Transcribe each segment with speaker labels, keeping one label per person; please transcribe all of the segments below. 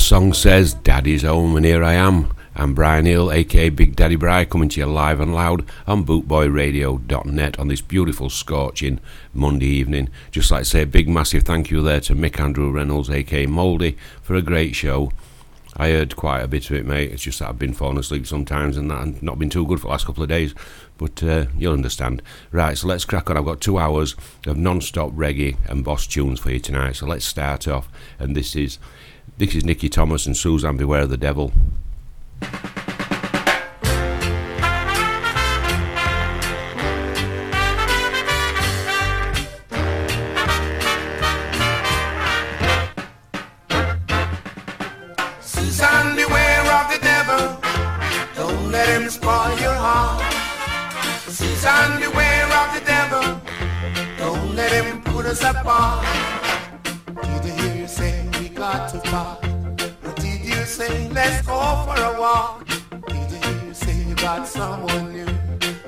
Speaker 1: Song says, Daddy's home and here I am. I'm Brian Hill, aka Big Daddy Bry, coming to you live and loud on bootboyradio.net on this beautiful, scorching Monday evening. Just like to say a big, massive thank you there to Mick Andrew Reynolds, aka Mouldy, for a great show. I heard quite a bit of it, mate. It's just that I've been falling asleep sometimes and that and not been too good for the last couple of days. But uh, you'll understand. Right, so let's crack on. I've got two hours of non stop reggae and boss tunes for you tonight. So let's start off. And this is this is Nicky Thomas and Suzanne Beware of the Devil.
Speaker 2: Suzanne, beware of the devil. Don't let him spoil your heart. Suzanne, beware of the devil. Don't let him put us apart. Say we got to part? say, let's go for a walk? Did you say you got someone new?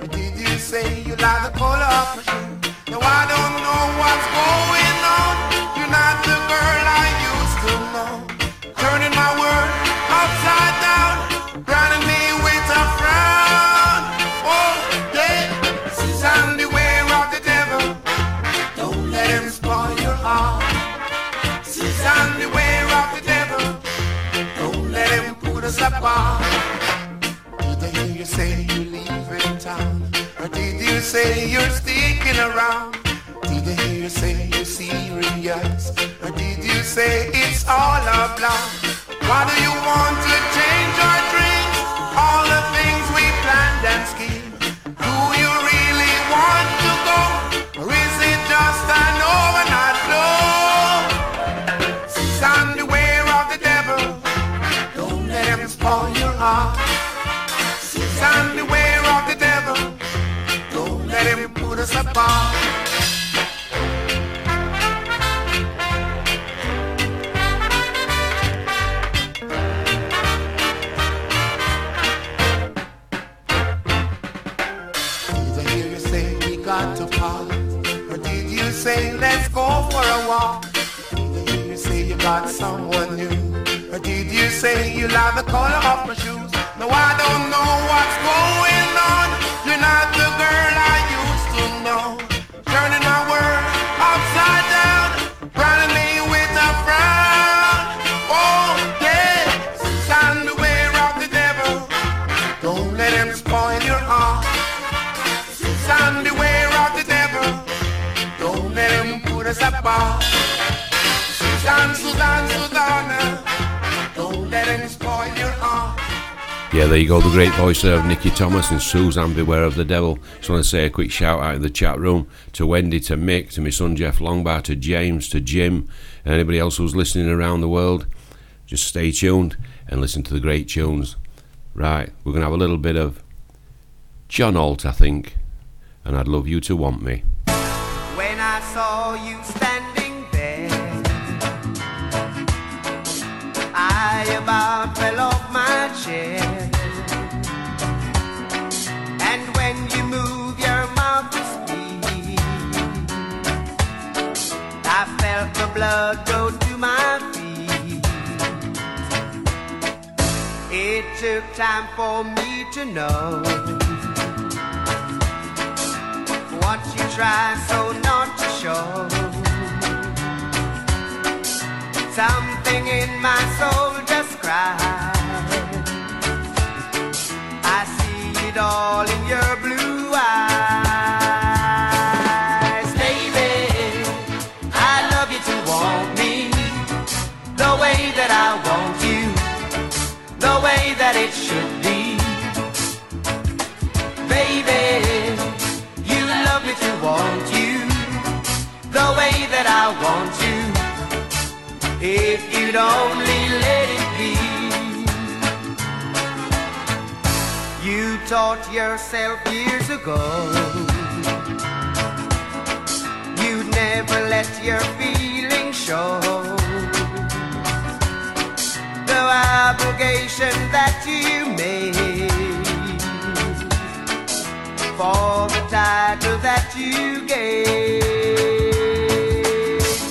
Speaker 2: Did you say you like the color of my shoe? Now I don't know what's going on. Say you're sticking around? Did I hear you say you're serious? Or did you say it's all a bluff? Why do you want to change say you love the color of my shoes? No, I don't know what's going on. You're not the girl
Speaker 3: there you go, the great voice there of Nicky Thomas and Suzanne Beware of the Devil. Just want to say a quick shout out in the chat room to Wendy, to Mick, to my son Jeff Longbar, to James, to Jim, and anybody else who's listening around the world. Just stay tuned and listen to the great tunes. Right, we're going to have a little bit of John Holt, I think, and I'd love you to want me.
Speaker 4: When I saw you standing there, I about fell off my chair. Blood go to my feet. It took time for me to know what you try so not to show. Something in my soul just cried. I see it all in your blue that it should be, baby. You love me to want you the way that I want you. If you'd only let it be. You taught yourself years ago. You'd never let your feelings show. Obligation that you made for the title that you gave.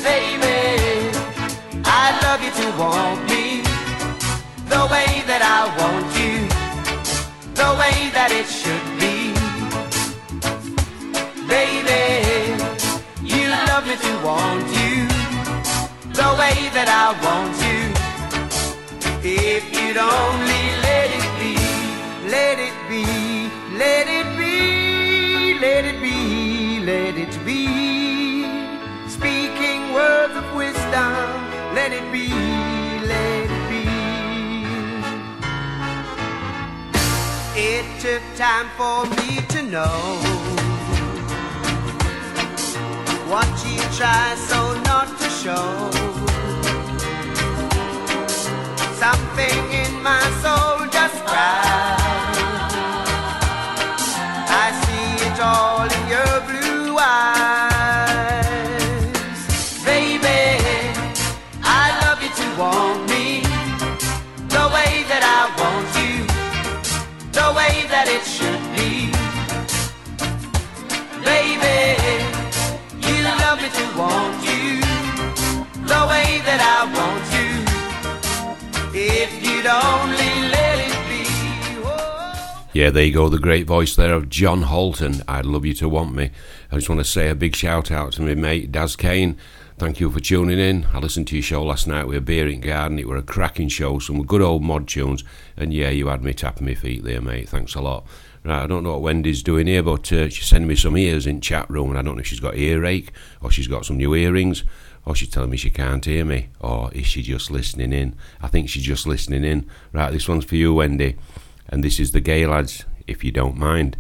Speaker 4: Baby, I love you to want me the way that I want you, the way that it should be. Baby, you love me to want you the way that I want you. If you'd only let it be, let it be, let it be, let it be, let it be. Speaking words of wisdom, let it be, let it be. It took time for me to know what you try so not to show. Something in my soul just cried. I see it all in your blue eyes. Baby, I love you to want me the way that I want you, the way that it should be. Baby, you love me to want you the way that I want
Speaker 3: Yeah, there you go, the great voice there of John Holton. I'd love you to want me. I just want to say a big shout out to my mate Daz Kane. Thank you for tuning in. I listened to your show last night with a beer in garden. It were a cracking show, some good old mod tunes, and yeah, you had me tapping my feet there, mate. Thanks a lot. Right, I don't know what Wendy's doing here, but uh, she's sending me some ears in chat room, and I don't know if she's got earache or she's got some new earrings. Or she's telling me she can't hear me, or is she just listening in? I think she's just listening in. Right, this one's for you, Wendy, and this is the Gaylads, if you don't mind.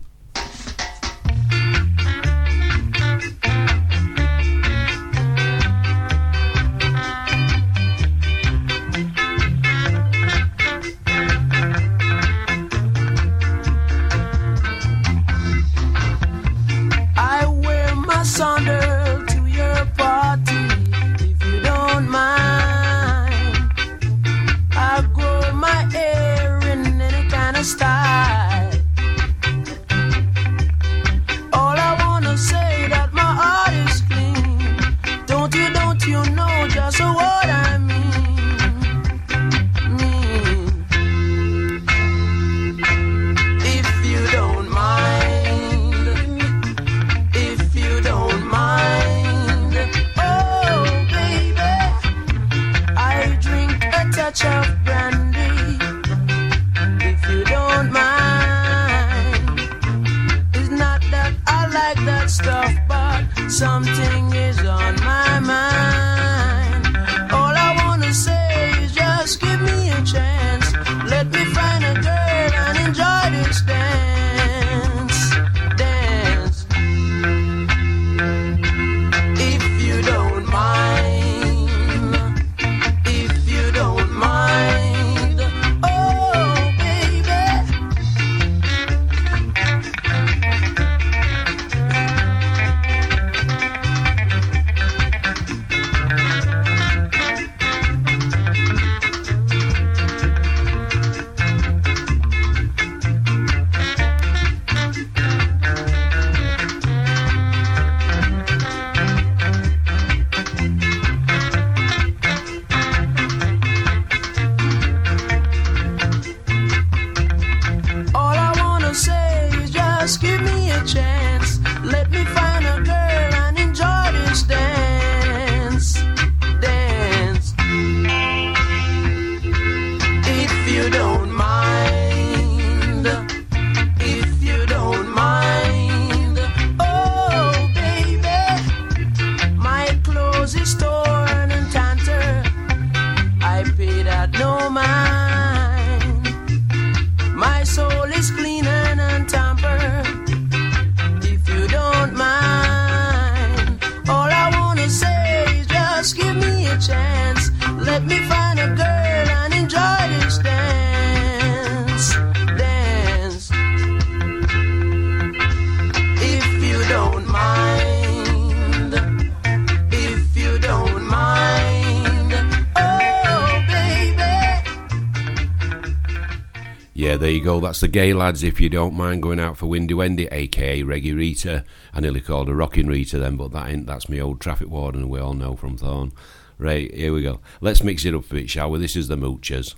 Speaker 5: the Gaylads if you don't mind going out for Windy Wendy, aka Reggie Rita. I nearly called her Rockin' Rita then, but that ain't, that's me old traffic warden we all know from Thorne. Right, here we go. Let's mix it up a bit, shall we? This is the Moochers.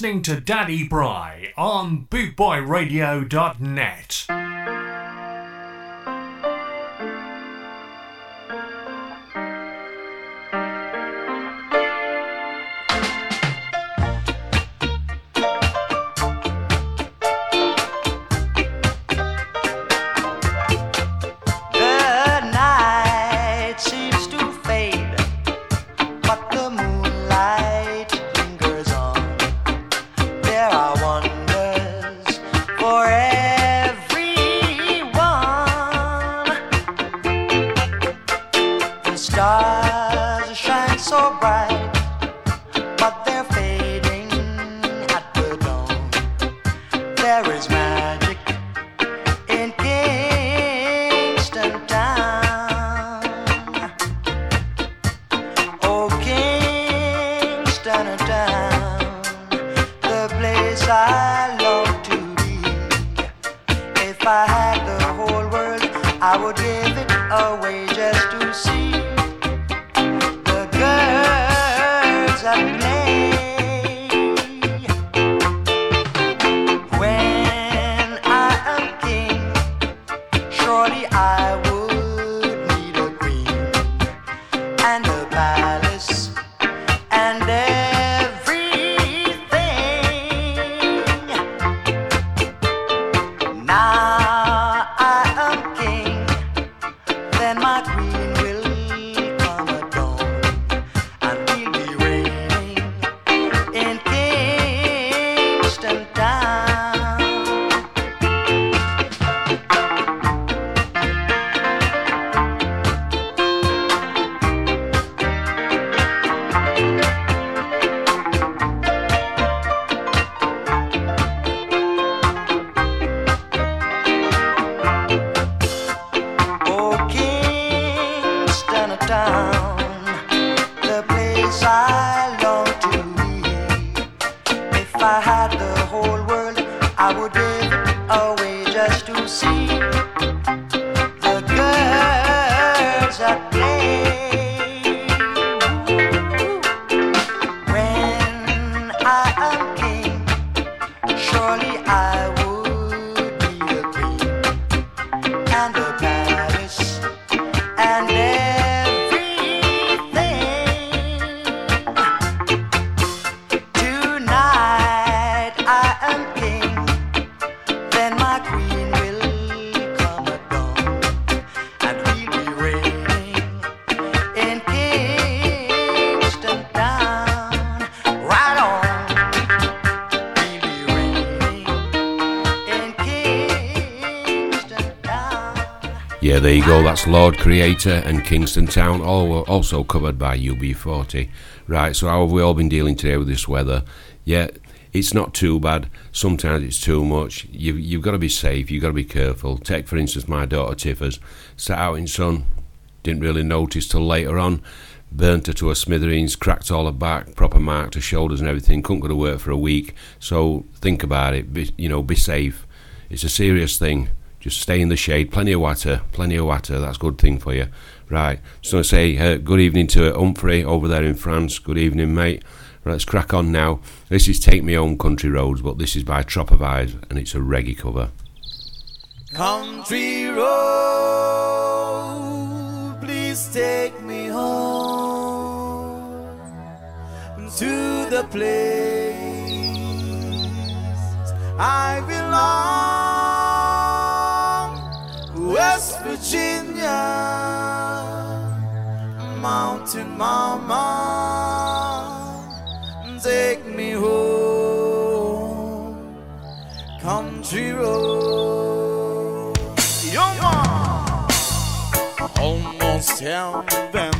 Speaker 6: Listening to Daddy Bry on bootboyradio.net.
Speaker 4: Molly there
Speaker 3: you go. That's Lord Creator and Kingston Town, all also covered by UB40. Right, so how have we all been dealing today with this weather? Yeah, it's not too bad. Sometimes it's too much. You've, you've got to be safe. You've got to be careful. Take, for instance, my daughter Tiffers. Sat out in sun, didn't really notice till later on. Burnt her to her smithereens, cracked all her back, proper marked her shoulders and everything. Couldn't go to work for a week. So think about it. Be, you know, be safe. It's a serious thing. Just stay in the shade. Plenty of water. Plenty of water. That's a good thing for you. Right. Just want to say uh, good evening to Humphrey over there in France. Good evening, mate. Let's crack on now. This is Take Me Home Country Roads, but this is by Trop of Eyes and it's a reggae cover.
Speaker 5: Country road, please take me home to the place I belong, Virginia, Mountain Mama, take me home, country road. Yo, Almost heaven,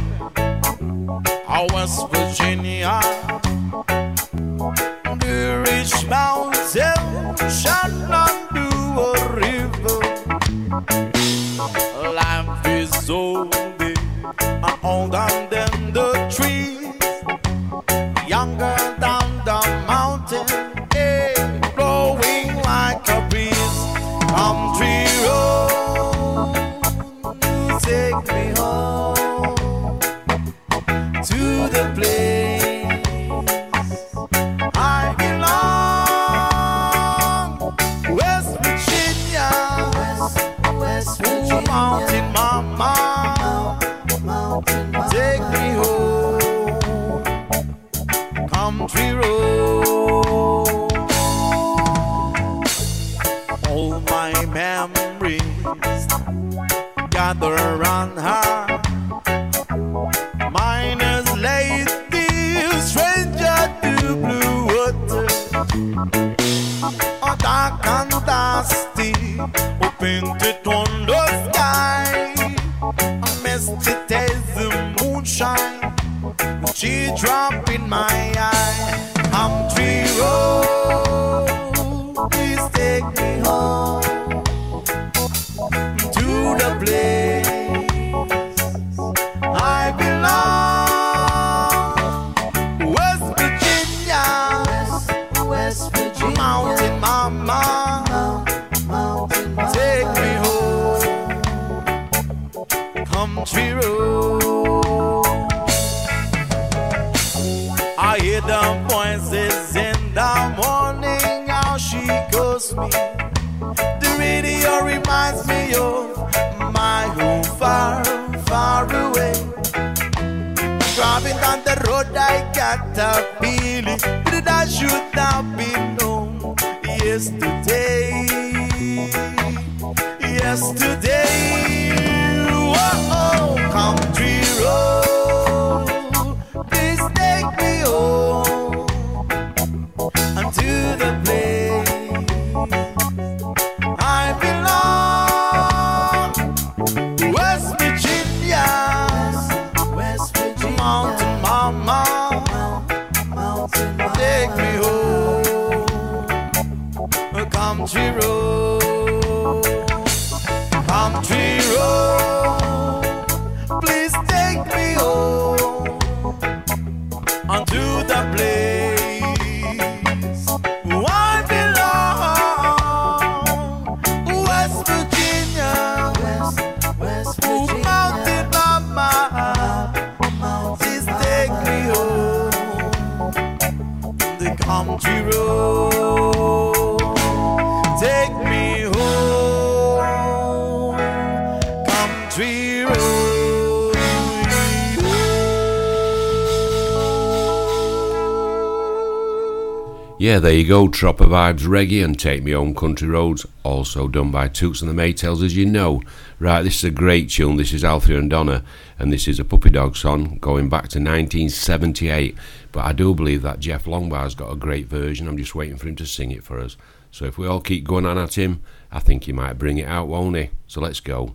Speaker 5: oh, West Virginia. The rich mountain shall not do a river. Drop me. The radio reminds me of my home far, far away. Driving down the road, I got a feeling that I should have been home yesterday. Yesterday,
Speaker 7: Yeah, there you go, Tropper Vibes Reggae and Take Me Home Country Roads, also done by Toots and the Maytals, as you know. Right, this is a great tune. This is Althea and Donna, and this is a Puppy Dog song going back to 1978. But I do believe that Jeff Longbar's got a great version. I'm just waiting for him to sing it for us. So if we all keep going on at him, I think he might bring it out, won't he? So let's go.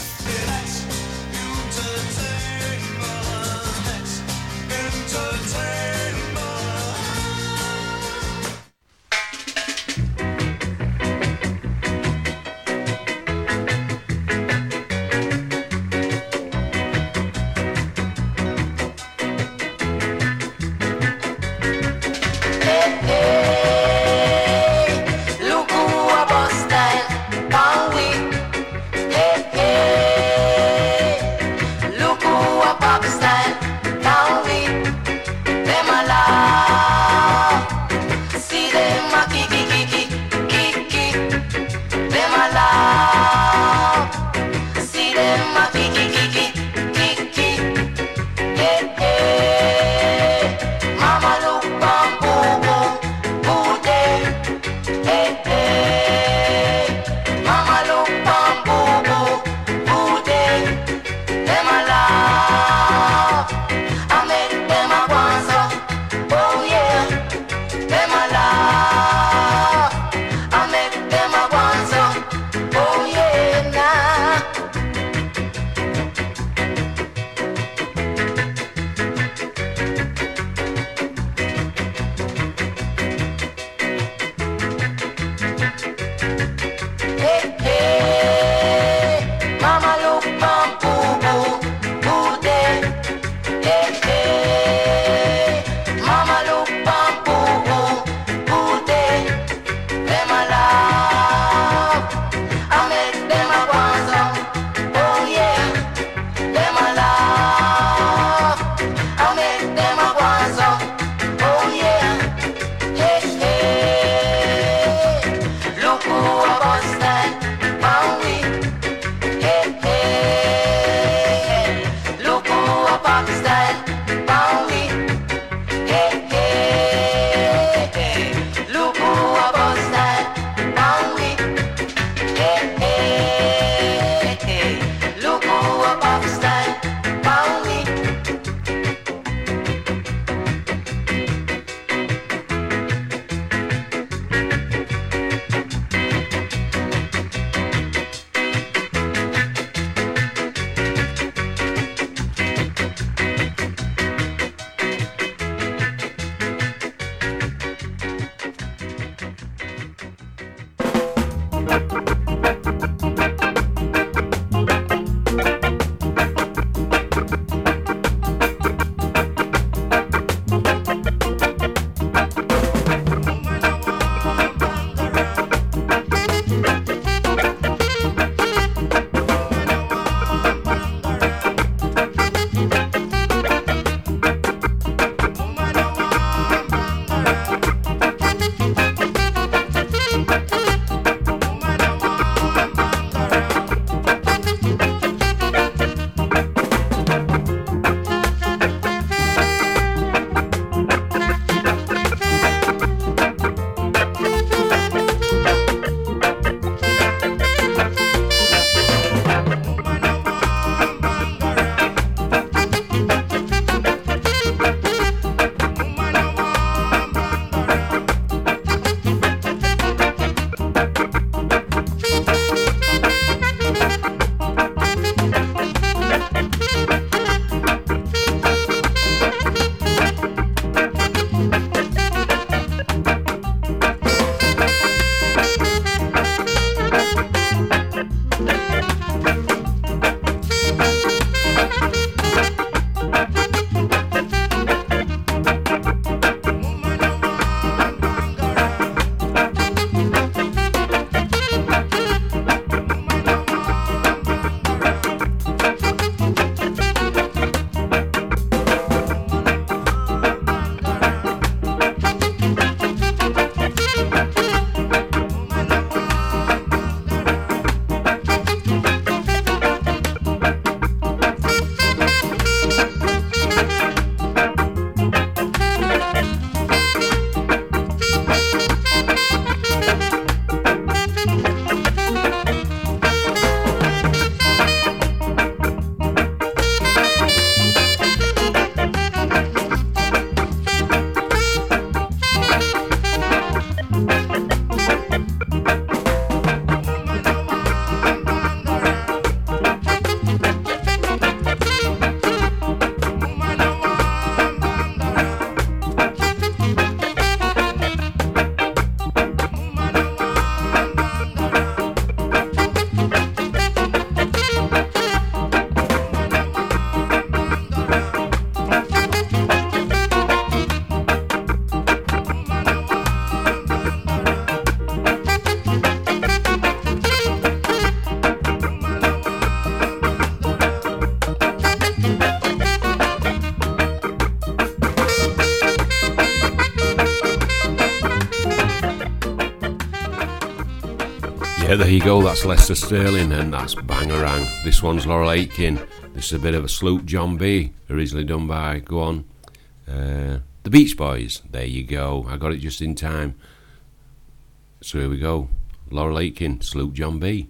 Speaker 8: Yeah, there you go. That's Lester Sterling, and that's Bangarang. This one's Laurel Aitken. This is a bit of a sloop John B, originally done by Go On, uh, the Beach Boys. There you go. I got it just in time. So here we go. Laurel Aitken, sloop John B.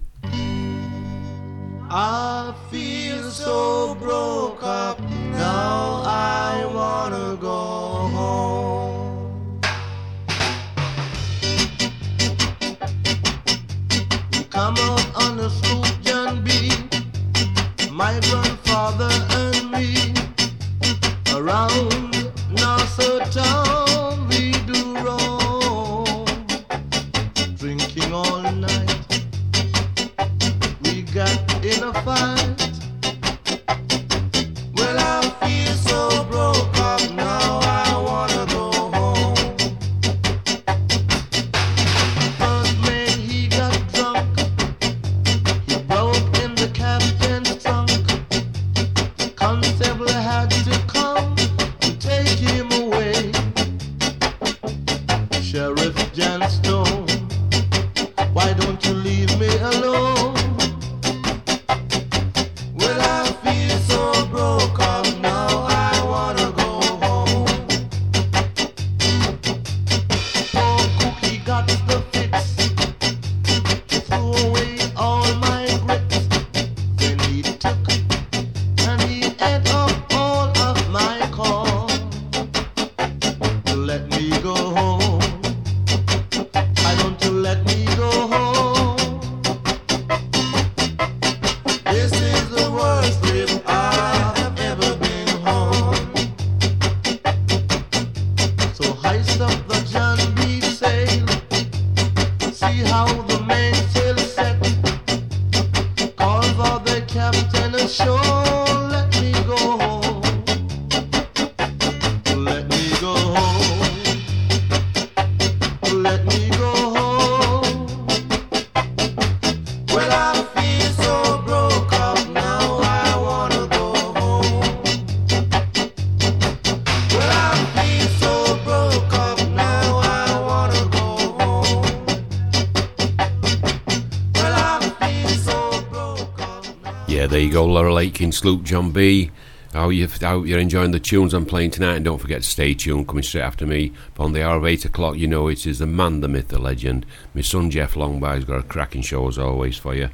Speaker 3: Sloop John B. How
Speaker 8: you how you're enjoying the tunes I'm playing tonight, and don't forget to stay tuned. Coming straight after me on the hour of eight o'clock, you know it is the man, the myth, the legend. My son Jeff Longby's got a cracking show as always for you,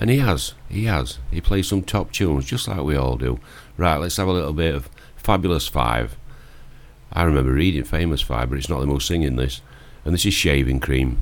Speaker 8: and he has, he has. He plays some top tunes just like we all do. Right, let's have a little bit of Fabulous Five. I remember reading Famous Five, but it's not the most singing this. And this is Shaving Cream.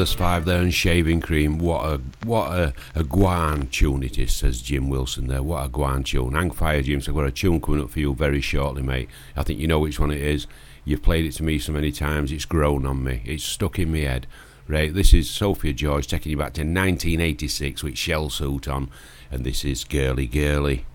Speaker 3: fabulous five there and shaving cream. What a what a, a guan tune it is, says Jim Wilson there. What a guan tune. Hang fire, Jim. So I've got a tune coming up for you very shortly, mate. I think you know which one it is. You've played it to me so many times, it's grown on me. It's stuck in my head. Right, this is Sophia George taking you back to 1986 with Shell Suit on, and this is Girly Girly.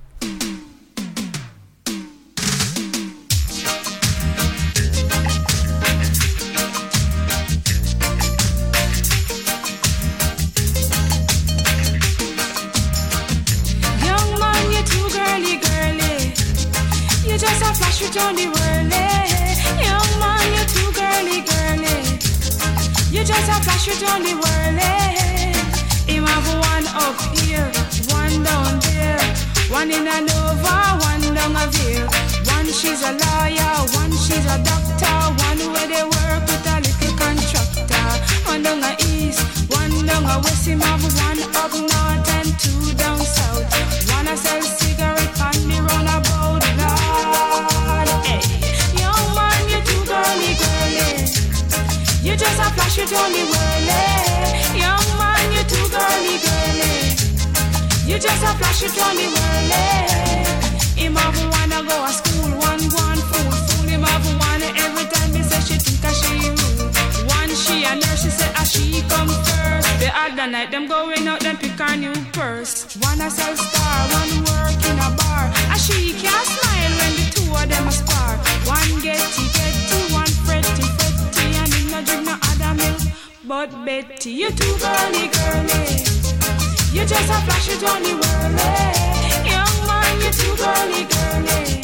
Speaker 9: you're too girly, girly.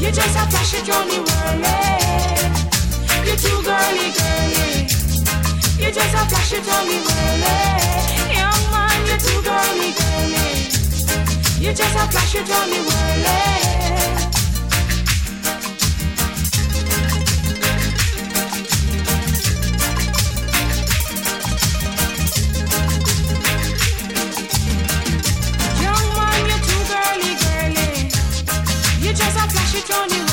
Speaker 9: You just a flash, you only worry. You're too girly, girly. You just a. Young man, you're too girly, girly. You just a. she drawn you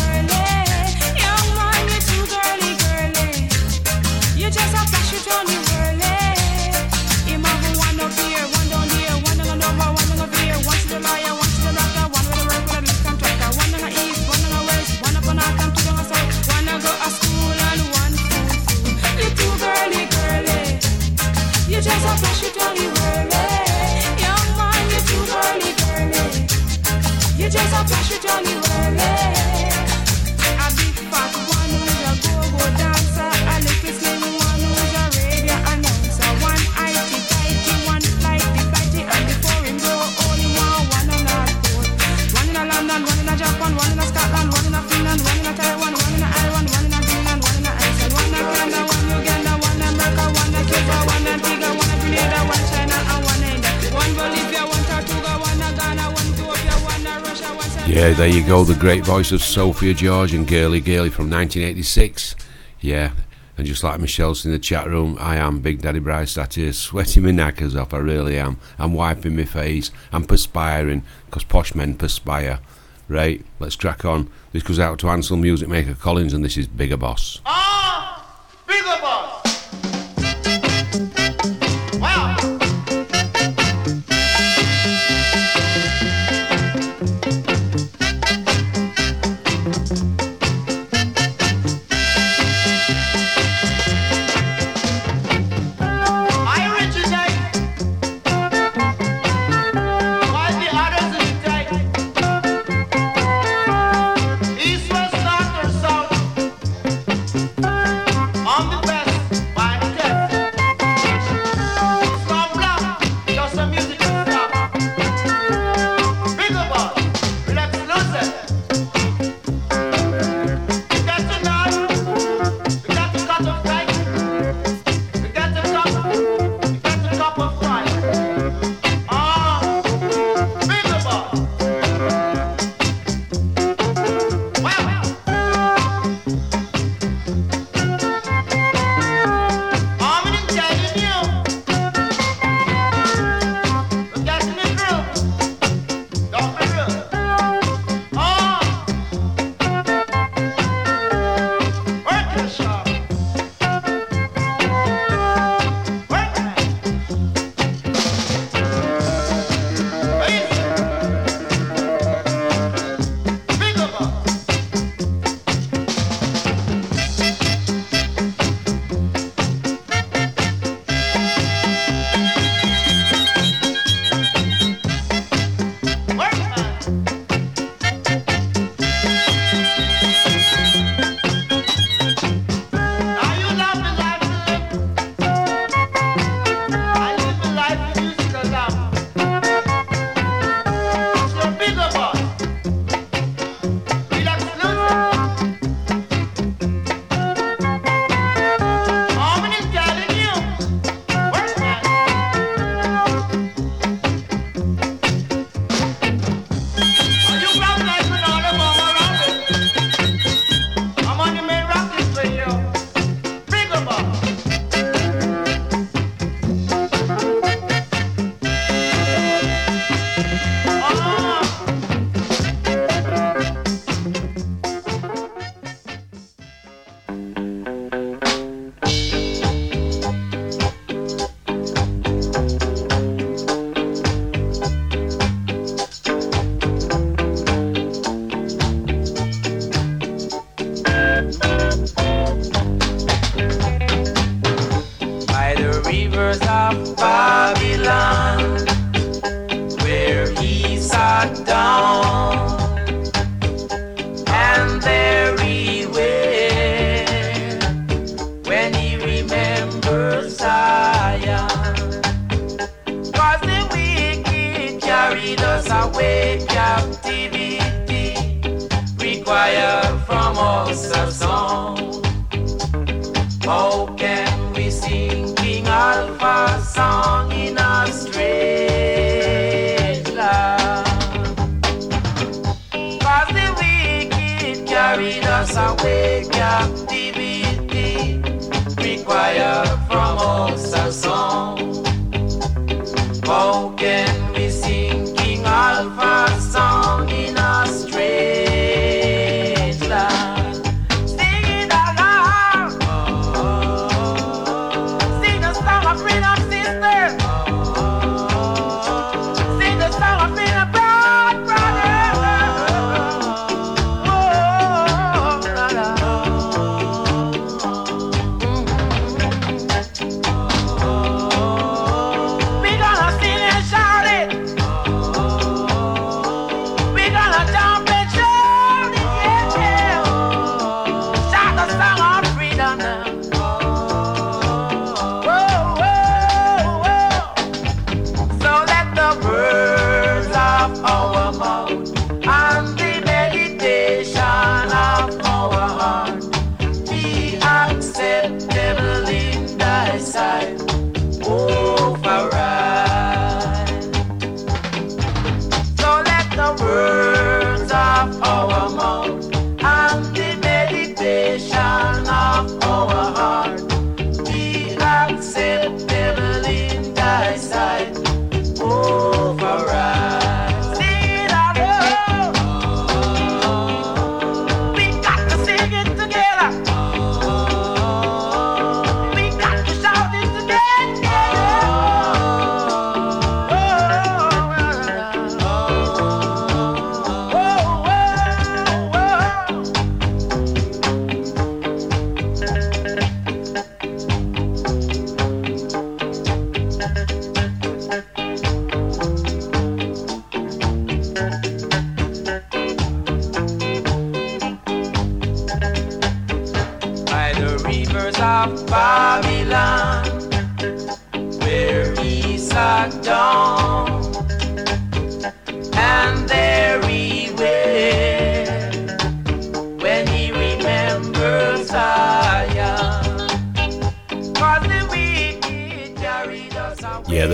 Speaker 3: Yeah, there you go. The great voice of Sophia George and Girly Girly from 1986. Yeah, and just like Michelle's in the chat room, I am Big Daddy Bryce That is sweating my knackers off. I really am. I'm wiping my face. I'm perspiring because posh men perspire. Right, let's crack on. This goes out to Ansel Music Maker Collins, and this is Bigger Boss.
Speaker 10: Ah, Bigger Boss!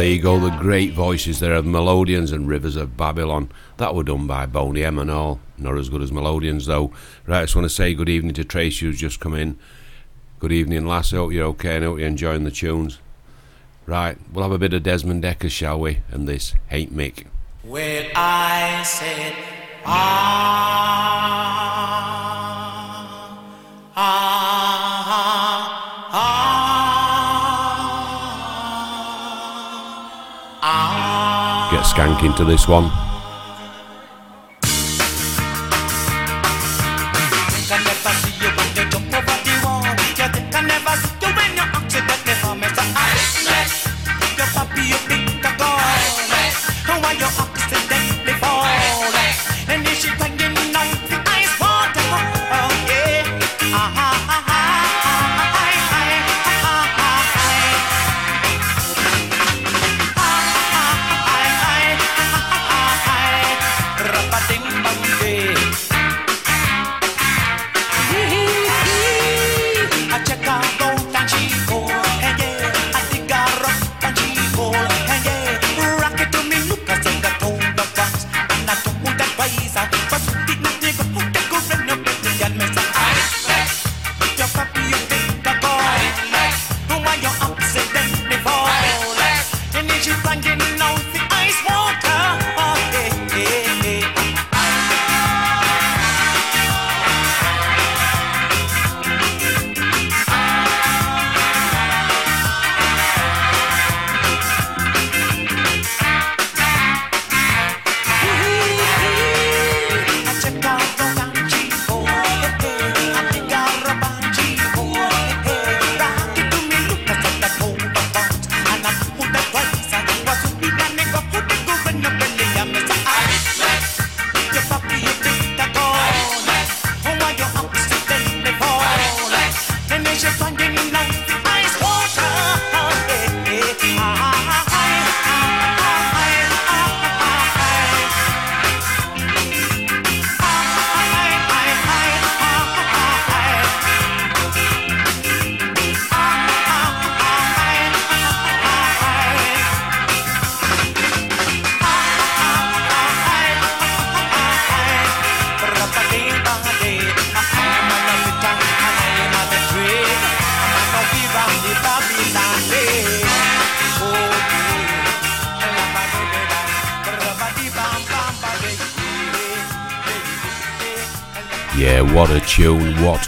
Speaker 4: There
Speaker 3: you go, the great voices there of Melodians and Rivers of Babylon. That were done by Boney M and all. Not as good as Melodians, though. Right, I just want to say good evening to Tracy, who's just come in. Good evening, lass. I hope you're okay and hope you're enjoying the tunes. Right, we'll have a bit of Desmond Dekker, shall we? And this It Mek.
Speaker 11: When I said, ah.
Speaker 3: skank into this one.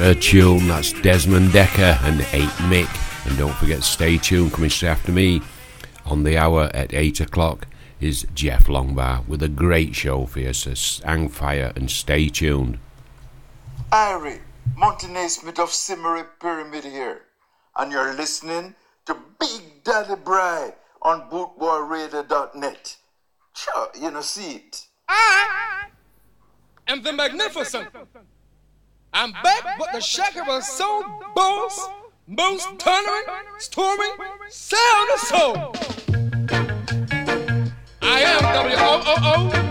Speaker 12: A tune. That's Desmond Dekker and It Mek. And don't forget, stay tuned. Coming straight after me on the hour at 8 o'clock is Jeff Longbar with a great show for you. So hang fire and stay tuned.
Speaker 5: Irie, Montenay Smith of Simmery Pyramid here, and you're listening to Big Daddy Bry on bootboyradio.net. Sure, you know, see it.
Speaker 13: I am the magnificent. I'm back, but the shaker was so boss, most thundering, storming, sound of soul. I am W-O-O-O,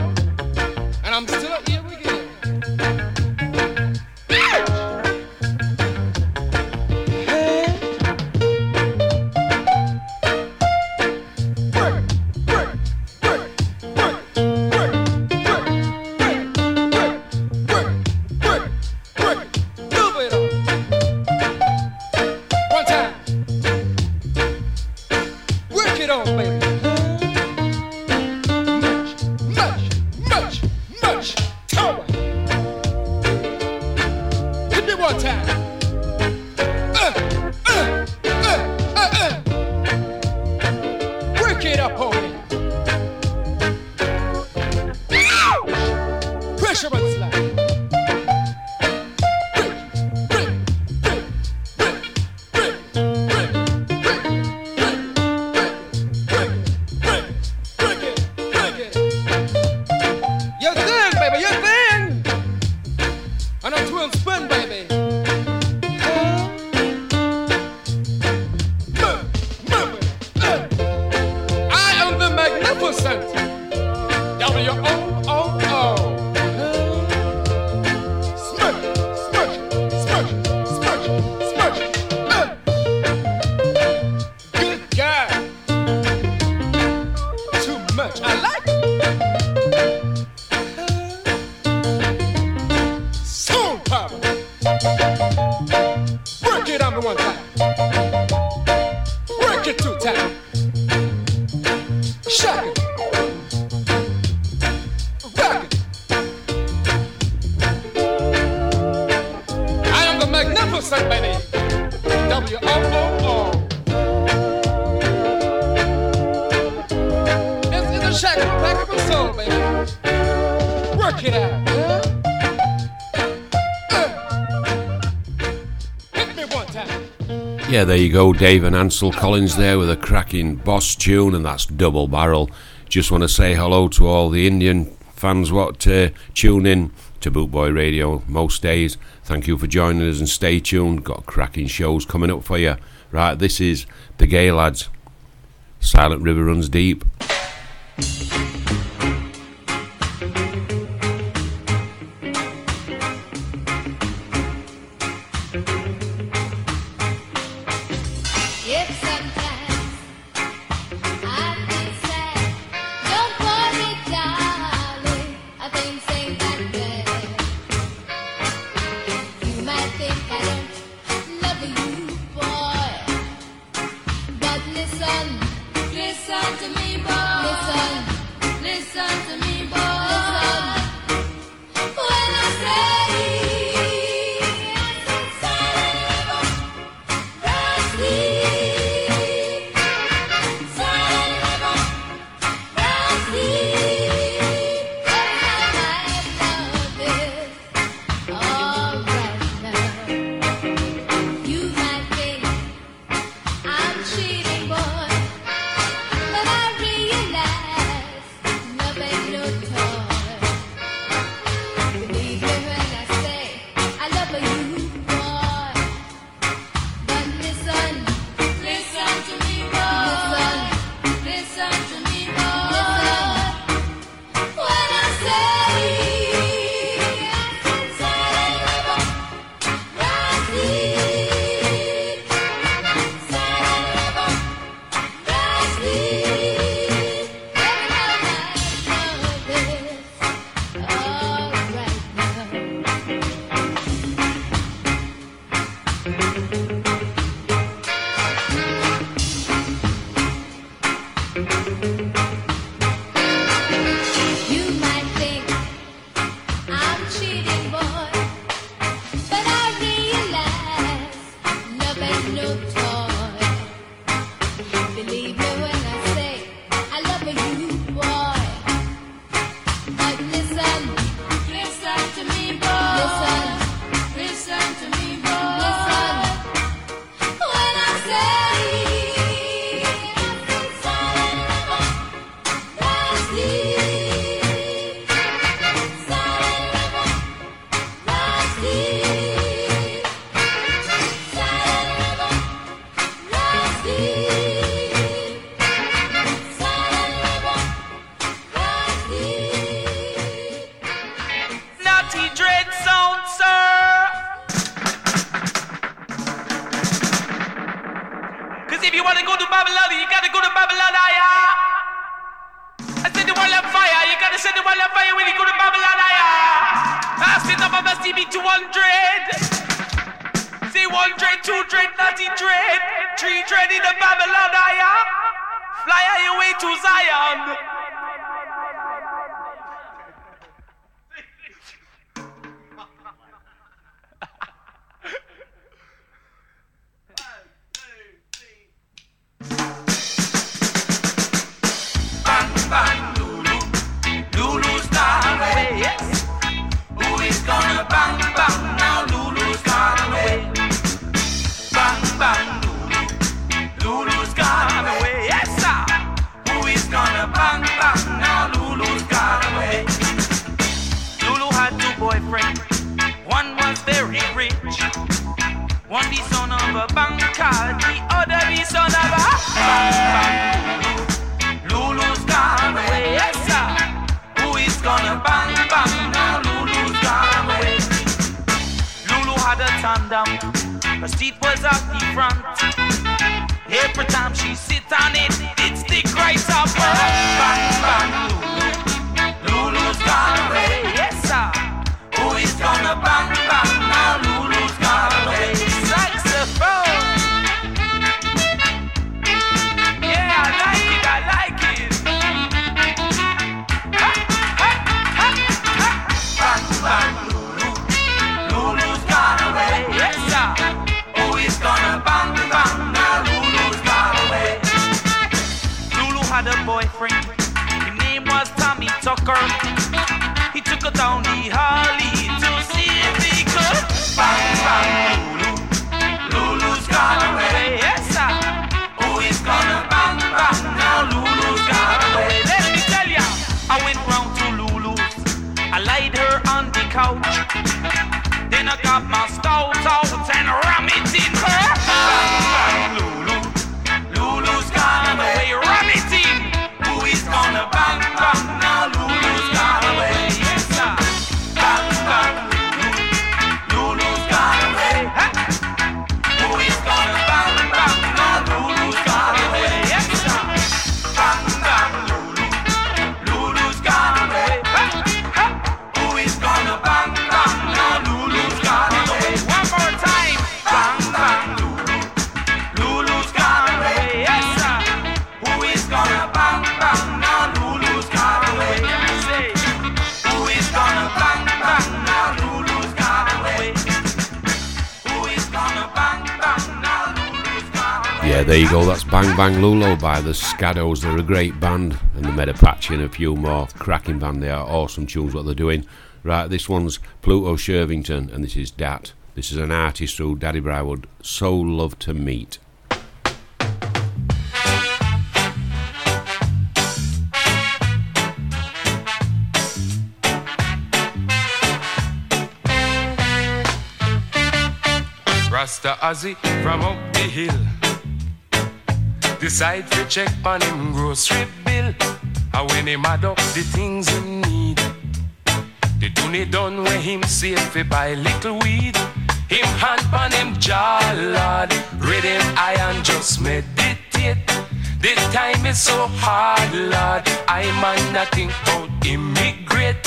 Speaker 12: go, Dave and Ansel Collins there with a cracking boss tune, and that's double barrel. Just want to say hello to all the Indian fans what uh, tune in to Bootboy Radio most days. Thank you for joining us and stay tuned. Got cracking shows coming up for you. Right, this is the Gaylads. Silent River runs deep.
Speaker 14: Away.
Speaker 3: Yeah, there you go. That's Bang Bang Lulo by the Scados. They're a great band, and the Medapache and a few more cracking band. They are awesome tunes what they're doing. Right, this one's Pluto Shervington, and this is Dat. This is an artist who Daddy Bry would so love to meet.
Speaker 15: Rasta Ozzy from up the hill. Decide to check on him grocery bill. And when him add up the things him need, the donny done when him save fi buy little weed. Him hand on him jaw, Lord. Read him just meditate. The time is so hard, Lord. I'm on nothing but immigrate.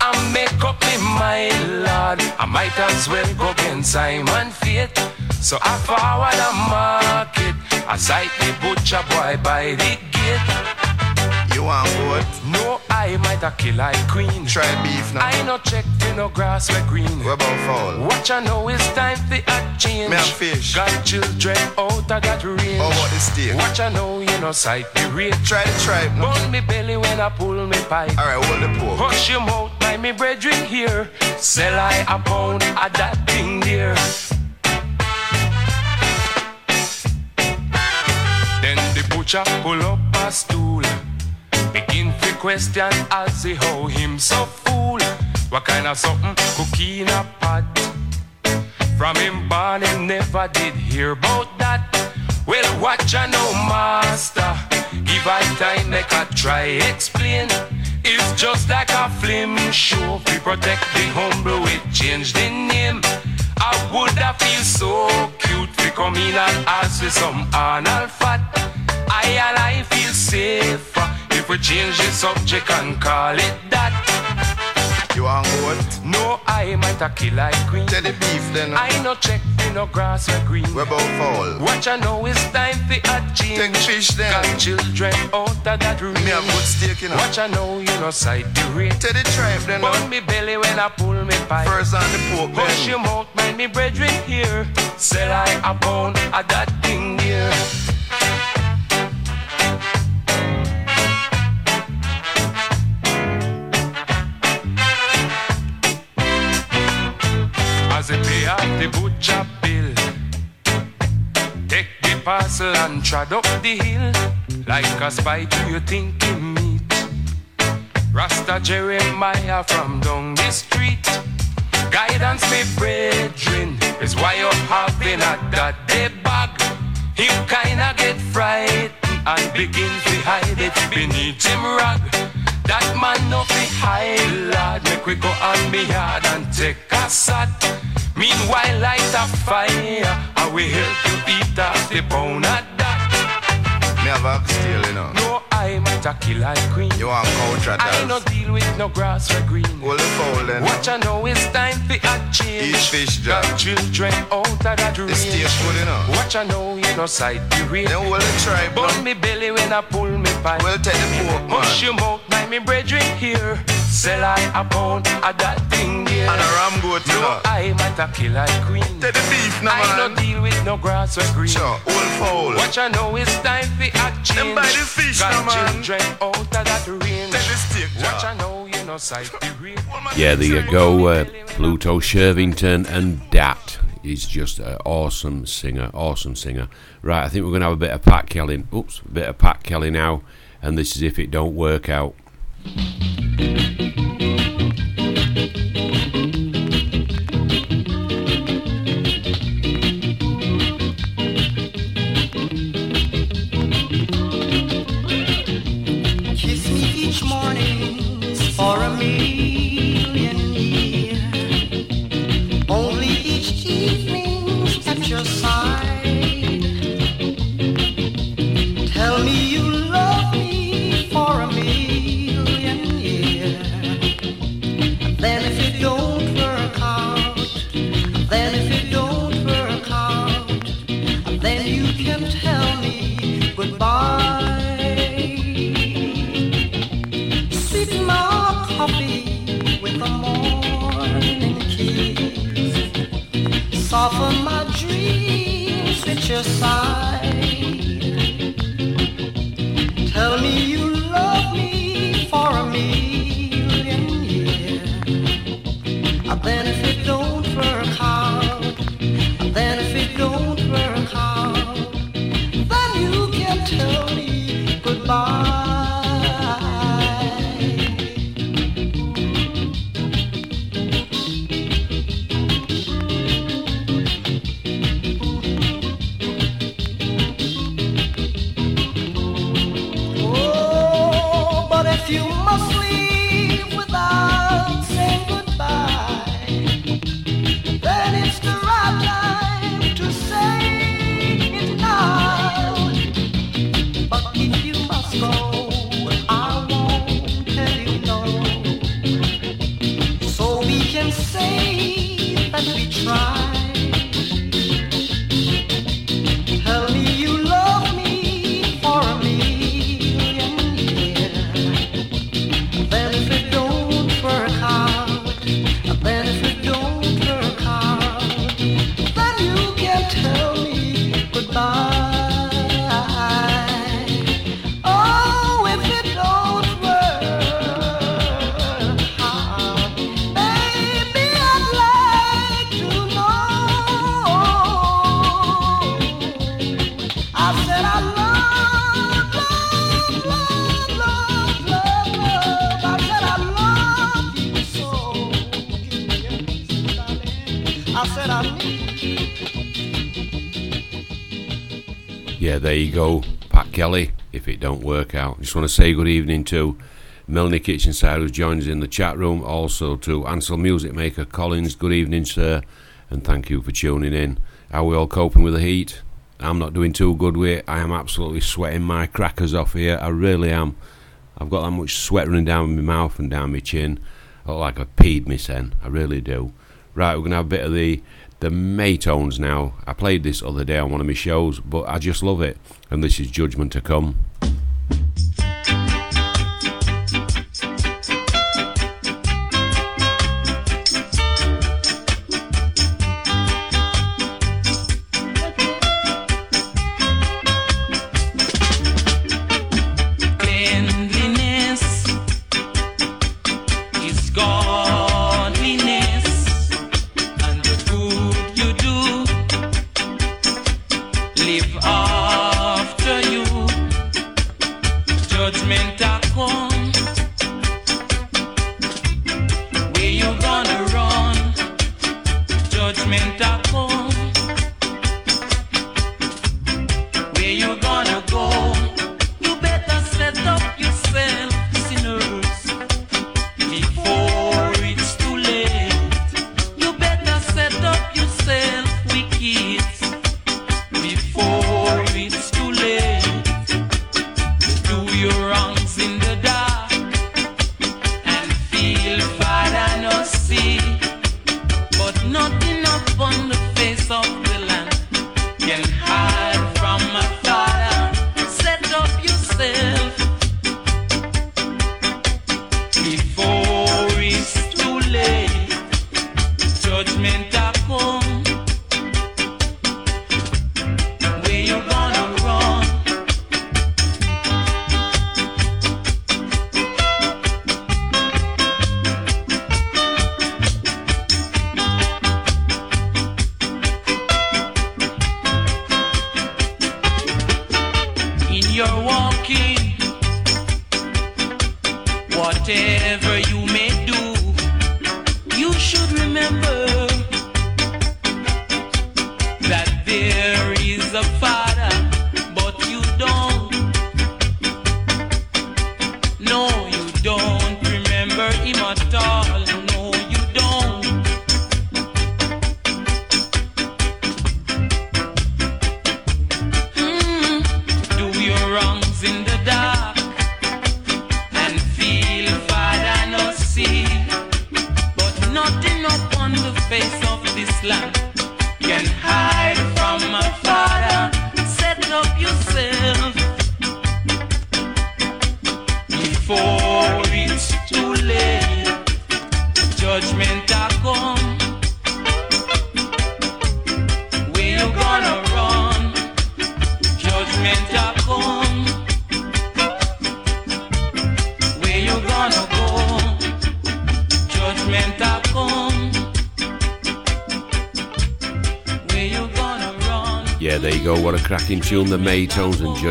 Speaker 15: I make up in my mind, Lord. I might as well go against Simon Fate. So I forward a market. I sight the butcher boy by the gate.
Speaker 16: You want what?
Speaker 15: No, I might a kill like queen.
Speaker 16: Try beef now.
Speaker 15: I no check for no grass where green.
Speaker 16: What about fowl?
Speaker 15: Watch I know it's time for a change.
Speaker 16: Me have fish.
Speaker 15: Got children out I got range.
Speaker 16: Oh, How about the steak?
Speaker 15: Watch I know you know sight the rate.
Speaker 16: Try the tripe now.
Speaker 15: Burn me belly when I pull me pipe.
Speaker 16: Alright, hold the pork.
Speaker 15: Hush your mouth, my me brethren here. Sell I a pound of that thing there. Pull up a stool. Begin to question as he how him so fool. What kind of something cookie in a pot? From him born him never did hear about that. Well, watch I know master. Give I time make I try explain. It's just like a film show. We protect the humble, we change the name. I would have feel so cute to come in and ask for some anal fat. I and I feel safer if we change the subject and call it that.
Speaker 16: You want what?
Speaker 15: No, I might a kill like queen.
Speaker 16: Tell the beef then.
Speaker 15: I no check no grass or green.
Speaker 16: Where about fowl?
Speaker 15: Watch I know it's time for a change.
Speaker 16: Take fish then.
Speaker 15: Got children out of that room.
Speaker 16: Me a good steak, you know.
Speaker 15: Watch I know you no side the rate.
Speaker 16: Tell the tribe then.
Speaker 15: Burn me belly when I pull me pipe.
Speaker 16: First on the pork
Speaker 15: Push
Speaker 16: then.
Speaker 15: your mouth, mind me brethren here. Sell I a pound of that thing here. The butcher bill, take the parcel and trod up the hill. Like a spy, do you think he meet? Rasta Jeremiah from down the street. Guidance, me brethren, is why you having a that day bag. You kinda get frightened and begin to hide it beneath him rag. That man no fi hide, lad. Make we go on me yard and take a sat. Meanwhile, light a fire. I will help you eat off the bone of that.
Speaker 16: Me have a steal, you know.
Speaker 15: No, I might a kill like queen.
Speaker 16: You want cow
Speaker 15: I no deal with no grass or green.
Speaker 16: Hold the fowl then.
Speaker 15: Watch I know it's time for a change.
Speaker 16: Eat fish,
Speaker 15: Got children out of that range.
Speaker 16: The steak good, you know.
Speaker 15: Watch I know you no side the rate.
Speaker 16: Then hold the tribe
Speaker 15: Burn me belly when I pull me pipe.
Speaker 16: Well, take the pork,
Speaker 15: Push
Speaker 16: man.
Speaker 15: your mouth, mind me brethren here. Sell I a pound of that thing here.
Speaker 16: And a ram goat, you
Speaker 15: No,
Speaker 16: know.
Speaker 15: I might a kill like queen.
Speaker 16: Take the beef now,
Speaker 15: I no
Speaker 16: man.
Speaker 15: deal with no grass or green.
Speaker 16: Sure, hold fowl.
Speaker 15: Watch I know it's time for a change.
Speaker 16: Them buy the fish
Speaker 15: Got
Speaker 16: now, man.
Speaker 15: children out of that range.
Speaker 16: Take the steak,
Speaker 15: Watch
Speaker 16: Jack.
Speaker 15: I know you no sight the real.
Speaker 3: Yeah, there you go. Uh, Pluto Shervington and Dat. He's just an awesome singer, awesome singer. Right, I think we're going to have a bit of Pat Kelly. Oops, a bit of Pat Kelly now. And this is If It Don't Work Out.
Speaker 11: Your sigh. go,
Speaker 3: Pat Kelly, if it don't work out. Just want to say good evening to Melanie Kitchenside, who's joined us in the chat room, also to Ansel Music Maker Collins. Good evening, sir, and thank you for tuning in. How are we all coping with the heat? I'm not doing too good with it. I am absolutely sweating my crackers off here. I really am.
Speaker 14: I've got that much sweat running down my mouth and down my chin. I look like I've peed me sen. I really do. Right, we're going to have a bit of the the Maytones now. I played this other day on one of my shows, but I just love it. And this is Judgment to Come.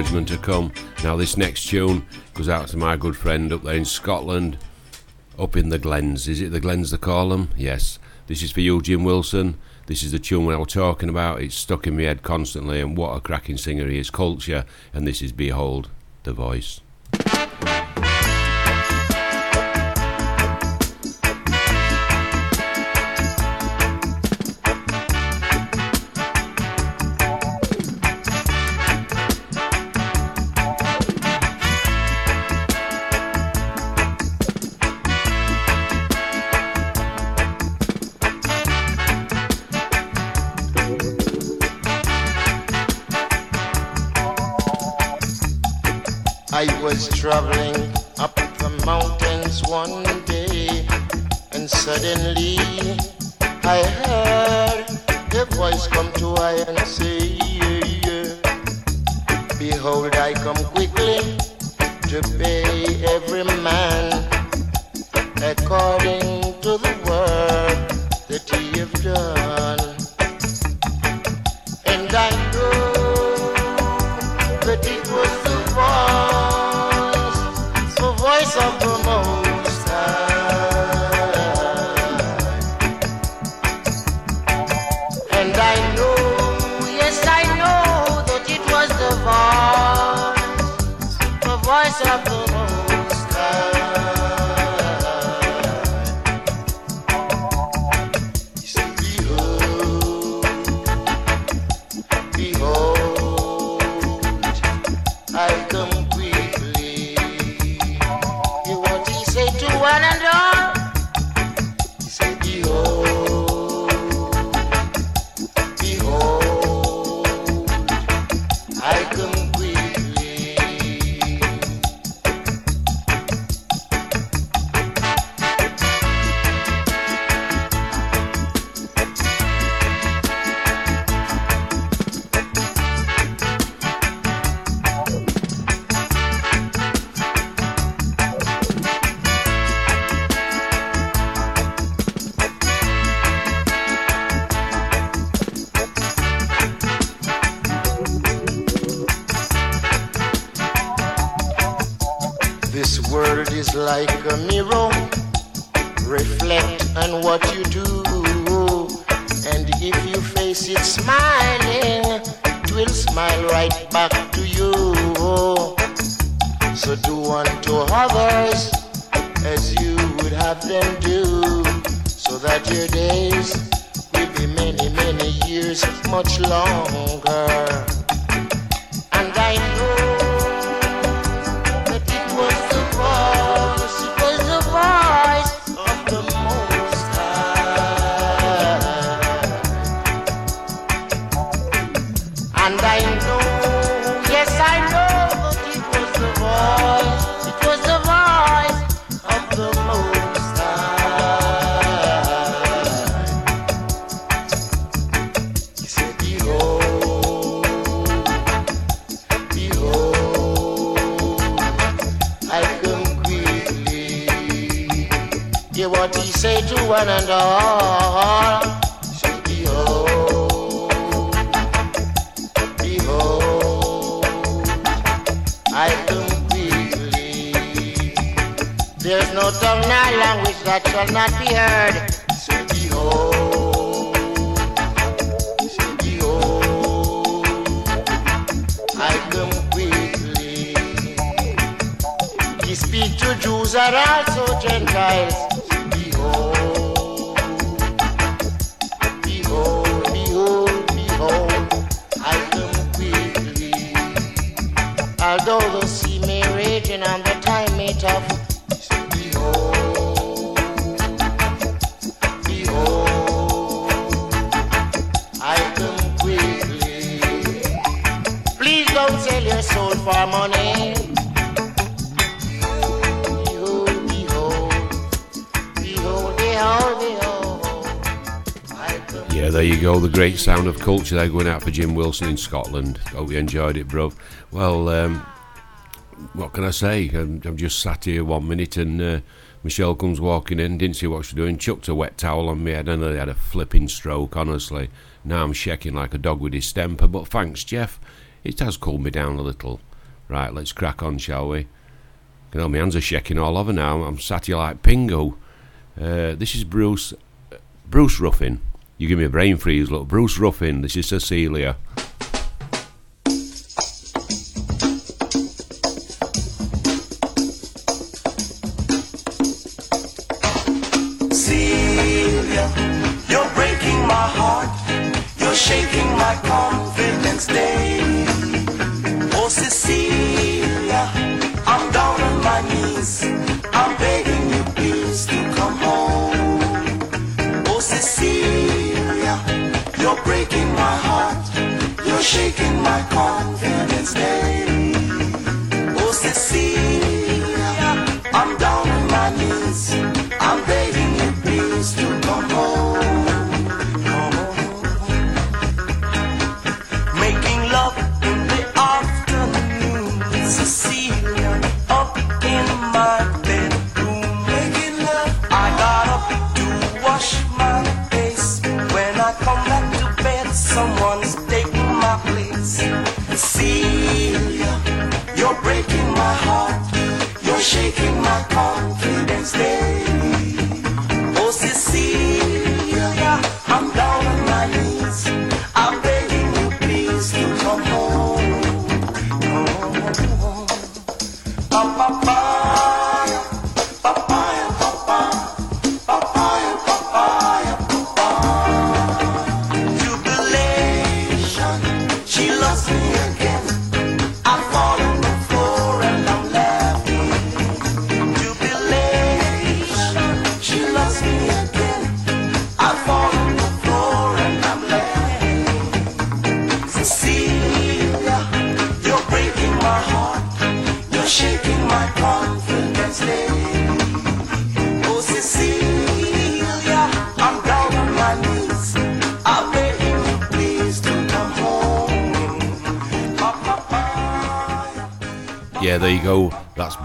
Speaker 3: judgment
Speaker 14: to come. Now, this next tune goes out to my good friend up there in Scotland, up in the Glens. Is it the Glens they call them? Yes. This is for you, Jim Wilson. This is the tune I was talking about. It's stuck in my head constantly, and what a cracking singer he is. Culture, and this is Behold the Voice.
Speaker 10: was traveling up the mountains one day, and suddenly I heard a voice come to I and say, Although the sea may and the time may tough, for money. Behold, behold, behold.
Speaker 17: Yeah, there you go. The great sound of culture there going out for Jim Wilson in Scotland. Hope you enjoyed it, bro. Well, um, can I say? I'm, I'm just sat here one minute and uh, Michelle comes walking in, didn't see what she was doing, chucked a wet towel on me head and I had a flipping stroke, honestly. Now I'm shaking like a dog with distemper, but thanks, Jeff. It has cooled me down a little. Right, let's crack on, shall we? You know, my hands are shaking all over now. I'm sat here like Pingo. Uh, this is Bruce Bruce Ruffin. You give me a brain freeze, look. Bruce Ruffin, this is Cecilia.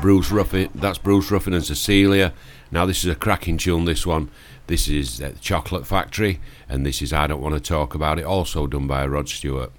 Speaker 17: Bruce Ruffin. That's Bruce Ruffin and Cecilia. Now this is a cracking tune. This one. This is uh, Chocolate Factory, and this is I Don't Want to Talk About It. Also done by Rod Stewart.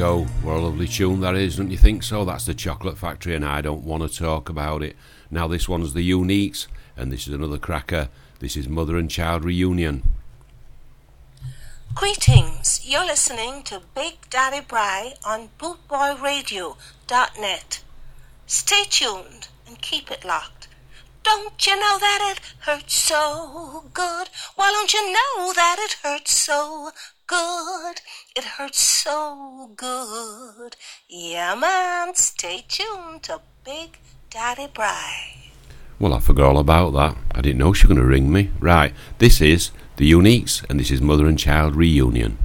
Speaker 3: go. What a lovely tune that is, don't you think so? That's the Chocolate Factory, and I don't want to talk about it. Now, this one's the Uniques, and this is another cracker. This is Mother and Child Reunion.
Speaker 18: Greetings. You're listening to Big Daddy Bry on BootboyRadio.net. Stay tuned and keep it locked. Don't you know that it hurts so good? Why don't you know that it hurts so good? It hurts so good. Yeah, man, stay tuned to Big Daddy Bry.
Speaker 3: Well, I forgot all about that. I didn't know she was going to ring me. Right, this is The Uniques, and this is Mother and Child
Speaker 14: Reunion.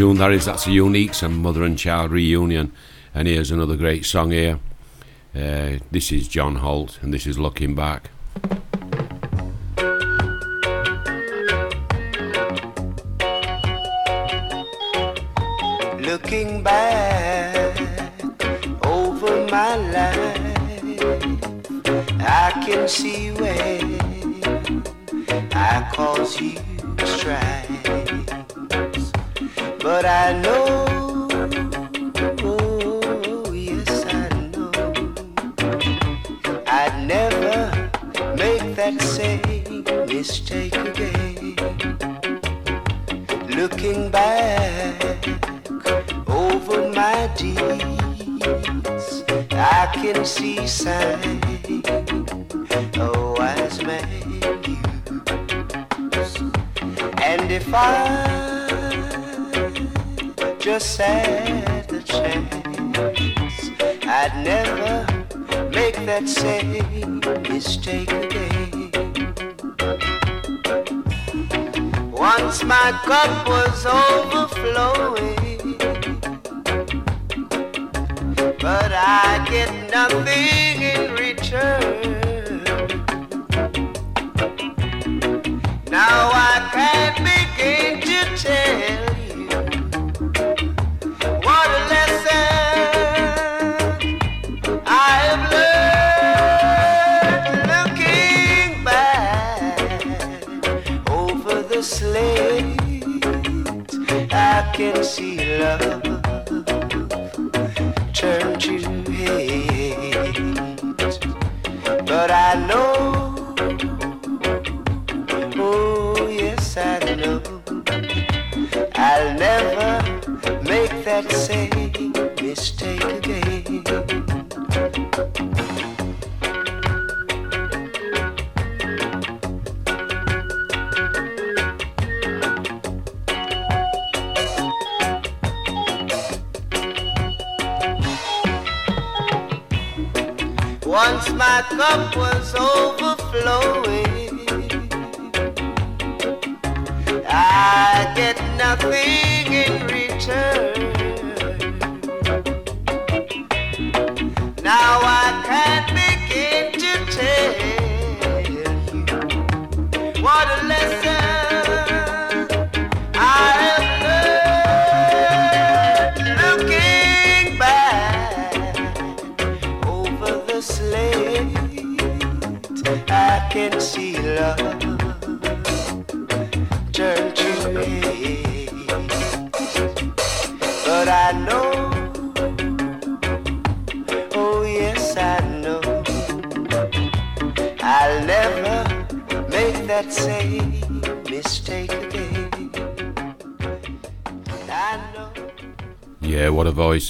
Speaker 3: Tune. That is, that's the Uniques and Mother and Child Reunion. And here's another great song here. Uh, this is John Holt, and this is Looking Back.
Speaker 10: Looking back over my life, I can see where I caused you strife. But I know, oh, yes, I know, I'd never make that same mistake again. Looking back over my deeds, I can see signs a wise man use. And if I just had the chance, I'd never make that same mistake again. Once my cup was overflowing, but I get nothing in return. Now I can't begin to tell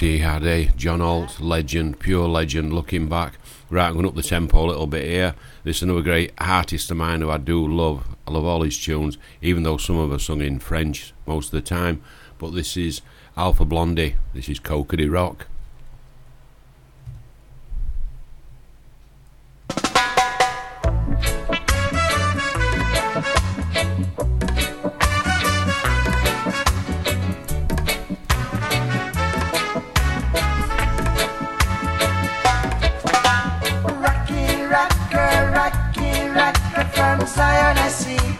Speaker 3: he had, eh? John Holt, legend, pure legend, looking back. Right, I'm going up the tempo a little bit here. This is another great artist of mine who I do love. I love all his tunes, even though some of us sung in French most of the time. But this is Alpha Blondy. This is Cocody Rock.
Speaker 19: Zionist.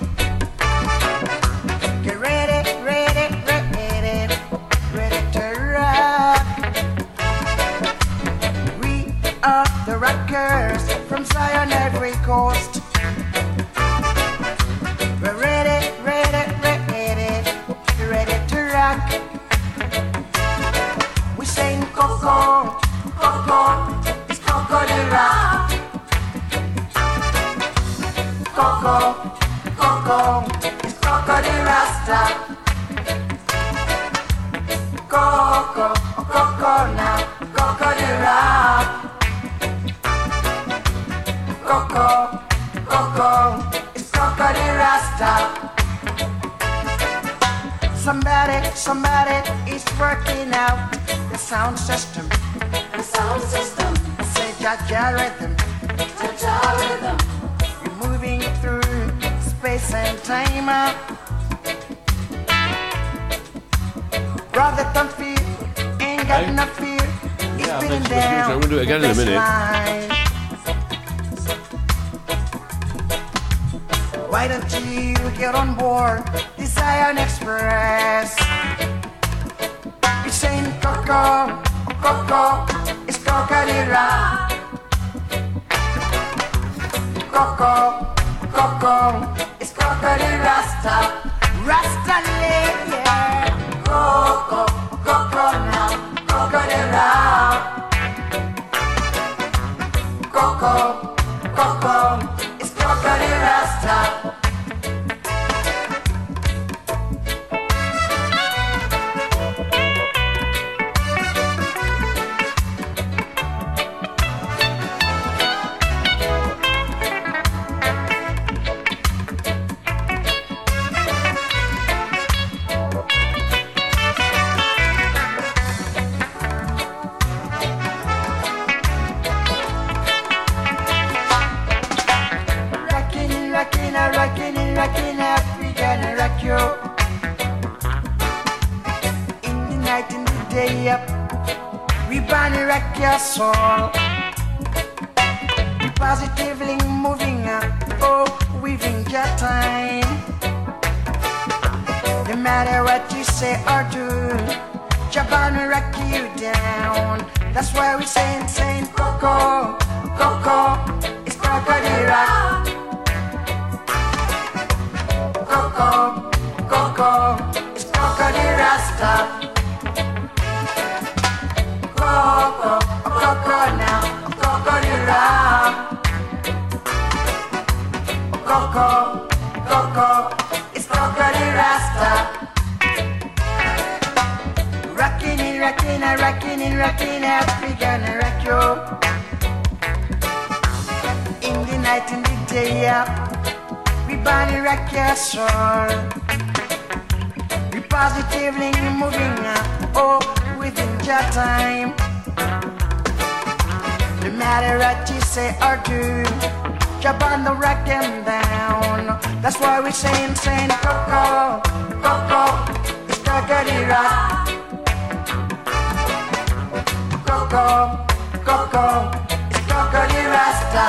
Speaker 19: Coco, Coco, it's Cockatoo Rasta,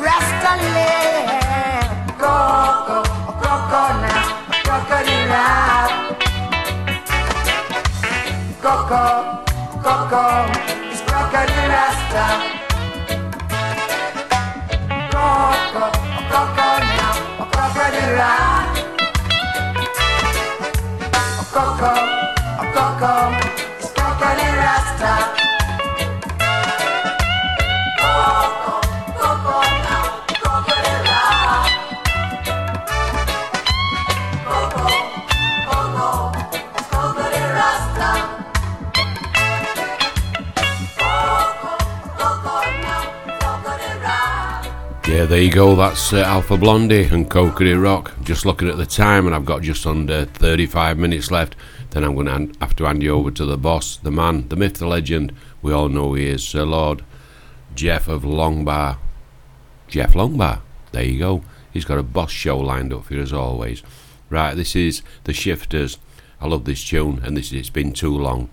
Speaker 19: Rasta land. Coco, Coco now, Cockatoo Rock. Coco, Coco, it's Cockatoo Rasta. Coco, Coco now, Cockatoo Rock. Coco, Coco,
Speaker 3: Yeah, there you go. That's uh, Alpha Blondy and Coconut Rock. Just looking at the time, and I've got just under 35 minutes left. Then I'm going to have to hand you over to the boss, the man, the myth, the legend. We all know he is Sir Lord Jeff of Longbar. Jeff Longbar. There you go. He's got a boss show lined up for you as always. Right, this is The Shifters. I love this tune, and this is It's Been Too Long.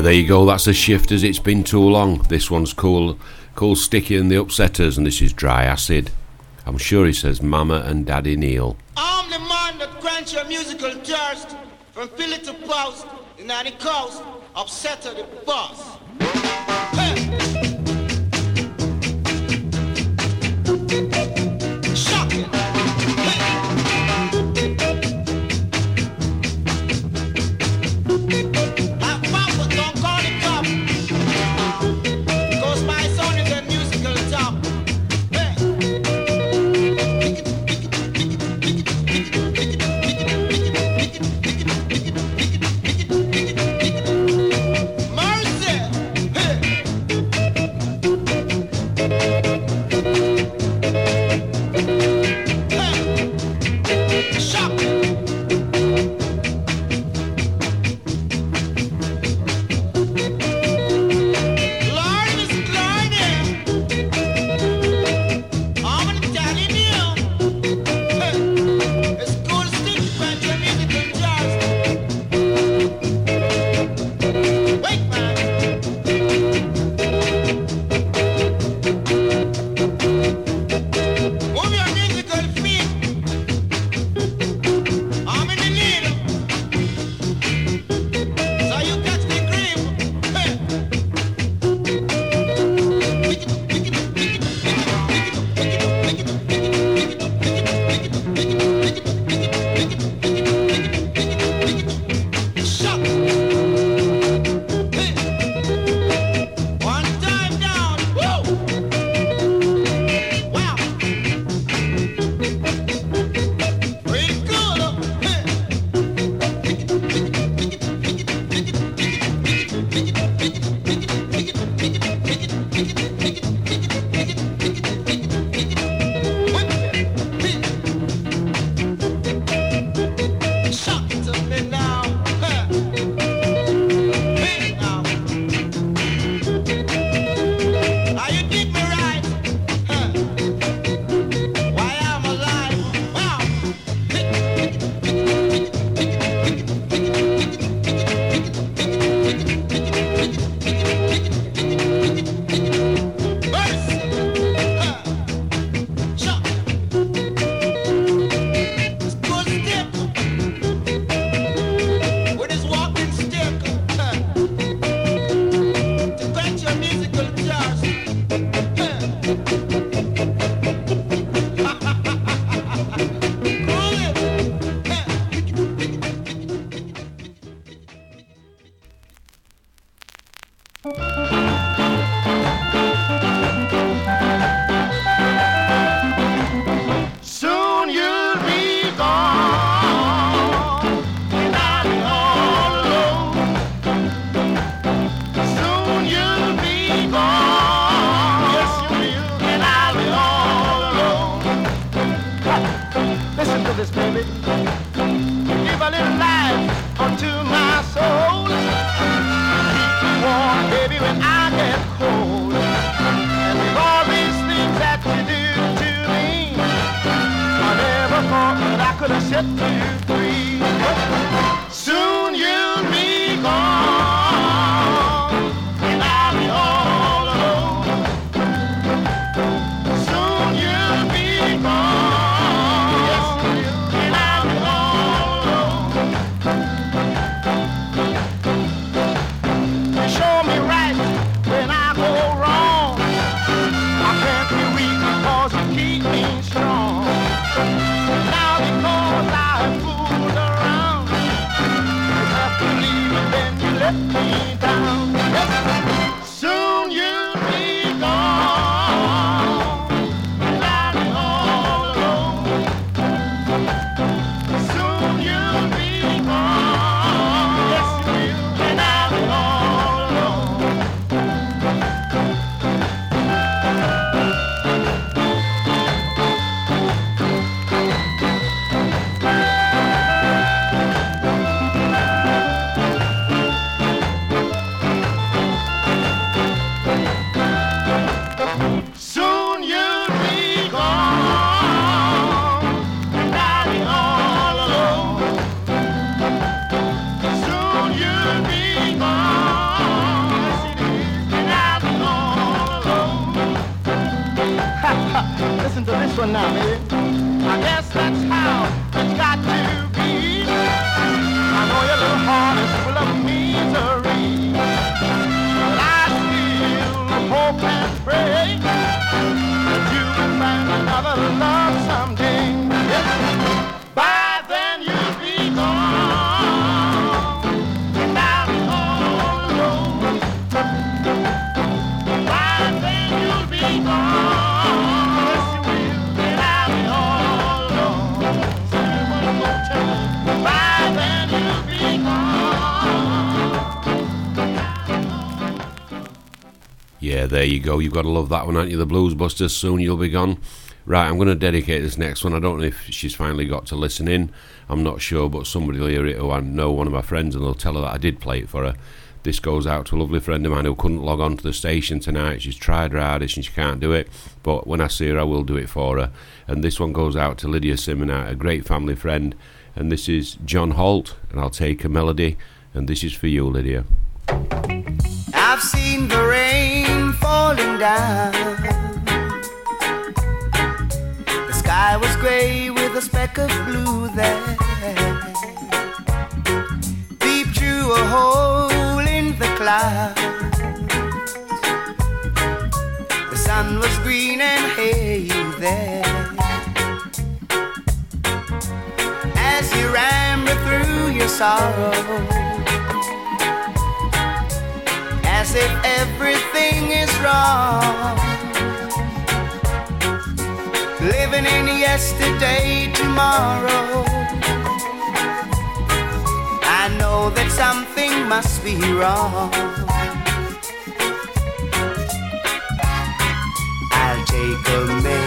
Speaker 2: yeah, there you go. That's a shift. As It's been too long. This one's cool, cool Sticky and the Upsetters, and this is Dry Acid. I'm sure he says Mama and Daddy Neil.
Speaker 3: Yeah, there you go. You've got to love that one, aren't you? The Blues Busters. Soon you'll be gone. Right, I'm going to dedicate this next one. I don't know if she's finally got to listen in. I'm not sure, but somebody will hear it who I know, one of my friends, and they'll tell her that I did play it for her. This goes out to a lovely friend of mine who couldn't log on to the station tonight. She's tried her hardest and she can't do it, but when I see her, I will do it for her. And this one goes out to Lydia Simonite, a great family friend. And this is John Holt, and I'll take a melody. And this is for you, Lydia.
Speaker 6: Falling down. The sky was gray with a speck of blue there. Deep through a hole in the clouds. The sun was green and hay there. As you ramble through your sorrow as if everything is wrong. Living in yesterday, tomorrow. I know that something must be wrong. I'll take a melody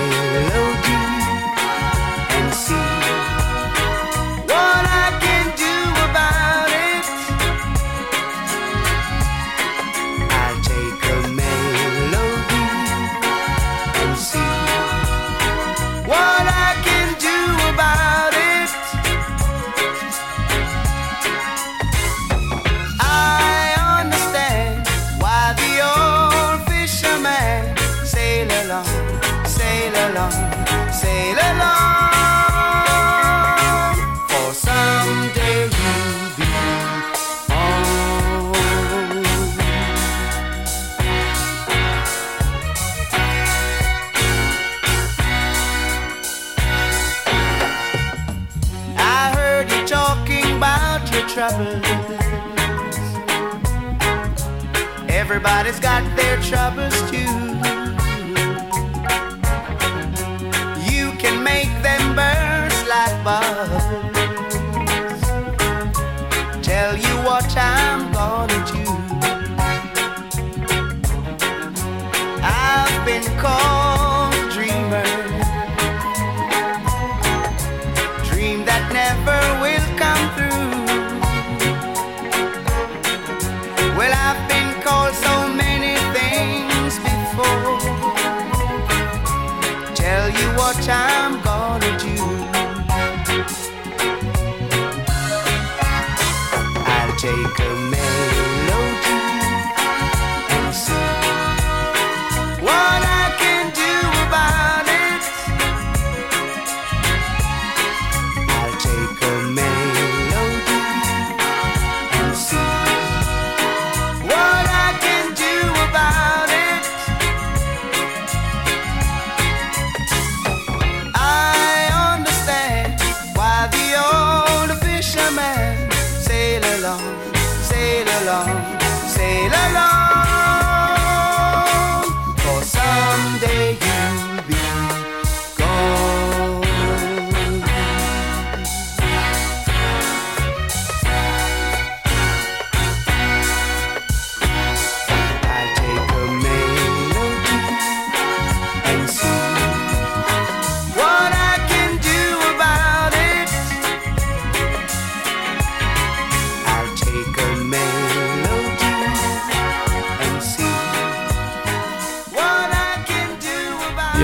Speaker 6: Everybody's got their troubles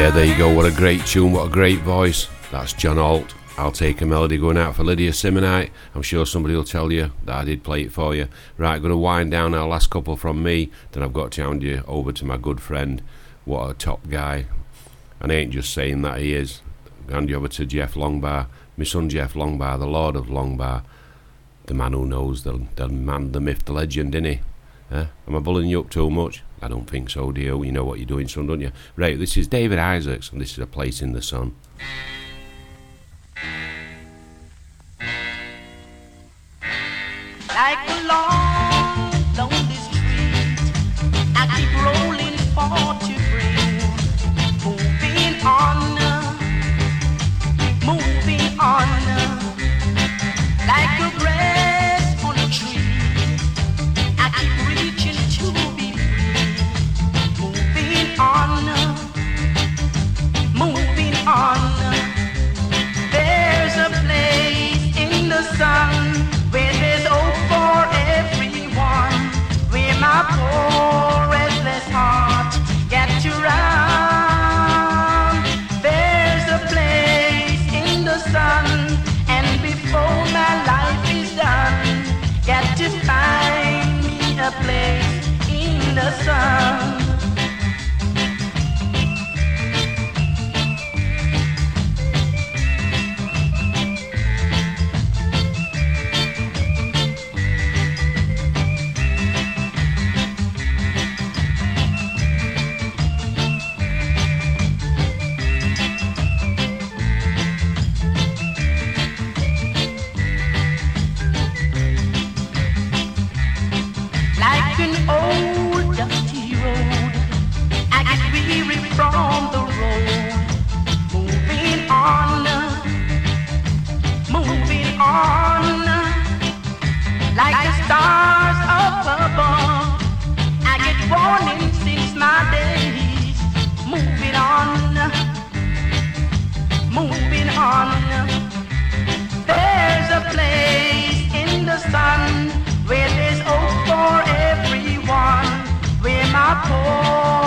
Speaker 3: yeah, there you go. What a great tune, what a great voice. That's John Holt. I'll take a melody going out for Lydia Simonite. I'm sure somebody will tell you that I did play it for you. Right, going to wind down our last couple from me. Then I've got to hand you over to my good friend. What a top guy.
Speaker 14: And I ain't just saying that he is. Hand you over to Jeff Longbar. My son Jeff Longbar, the Lord of Longbar. The man who knows, the, the man, the myth, the legend, innit? Eh? Am I bullying you up too much? I don't think so, dear. You know what you're doing, son, don't you? Right, this is David Isaacs, and this is A Place in the Sun.
Speaker 20: I
Speaker 11: pour.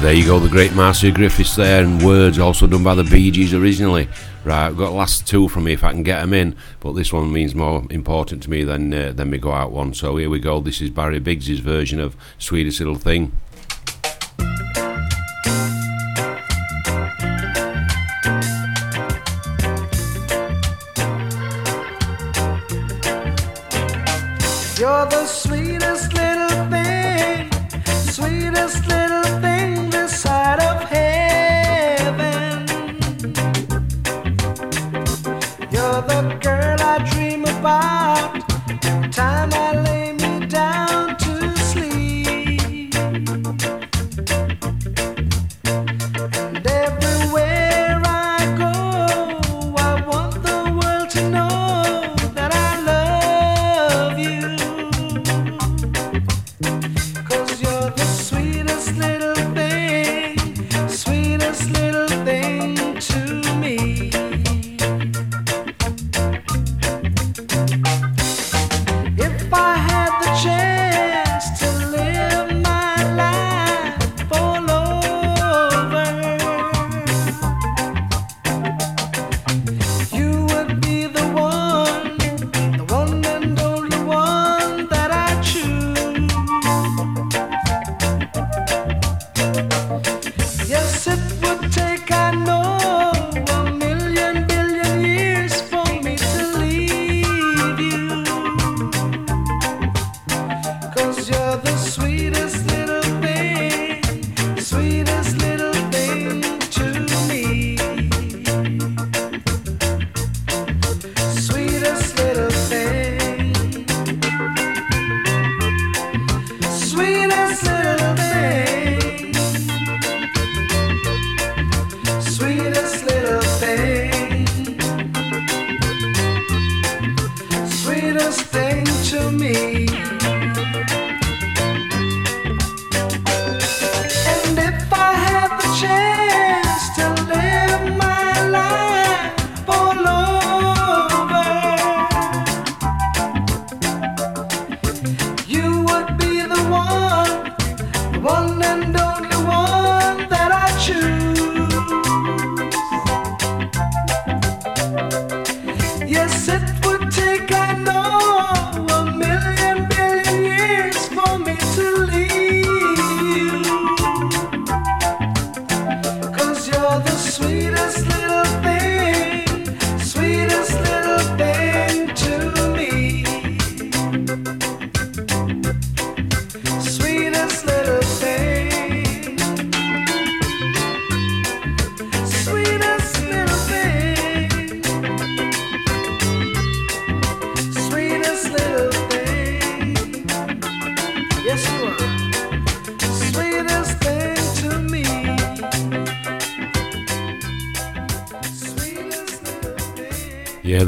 Speaker 11: There you go, the great Marcia Griffiths there, and words also done by the Bee Gees originally. Right, I've got last two from me if I can get them in, but this one means more important to me than uh, than me go out one. So here we go. This is Barry Biggs's version of Sweetest Little Thing.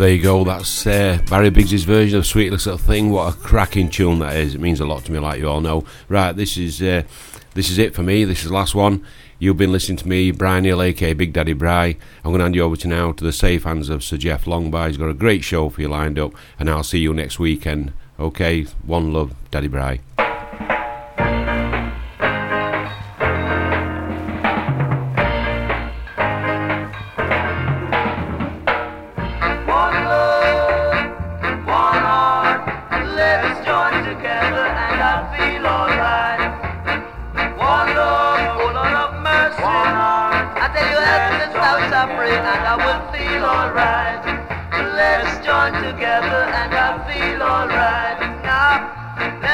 Speaker 11: There you go. That's uh, Barry Biggs' version of "Sweet Little Thing." What a cracking tune that is! It means a lot to me, like you all know. Right, this is uh, this is it for me. This is the last one. You've been listening to me, Brian Hill, aka Big Daddy Bry. I'm going to hand you over to now to the safe hands of Sir Jeff Longby. He's got a great show for you lined up, and I'll see you next weekend. Okay, one love, Daddy Bry.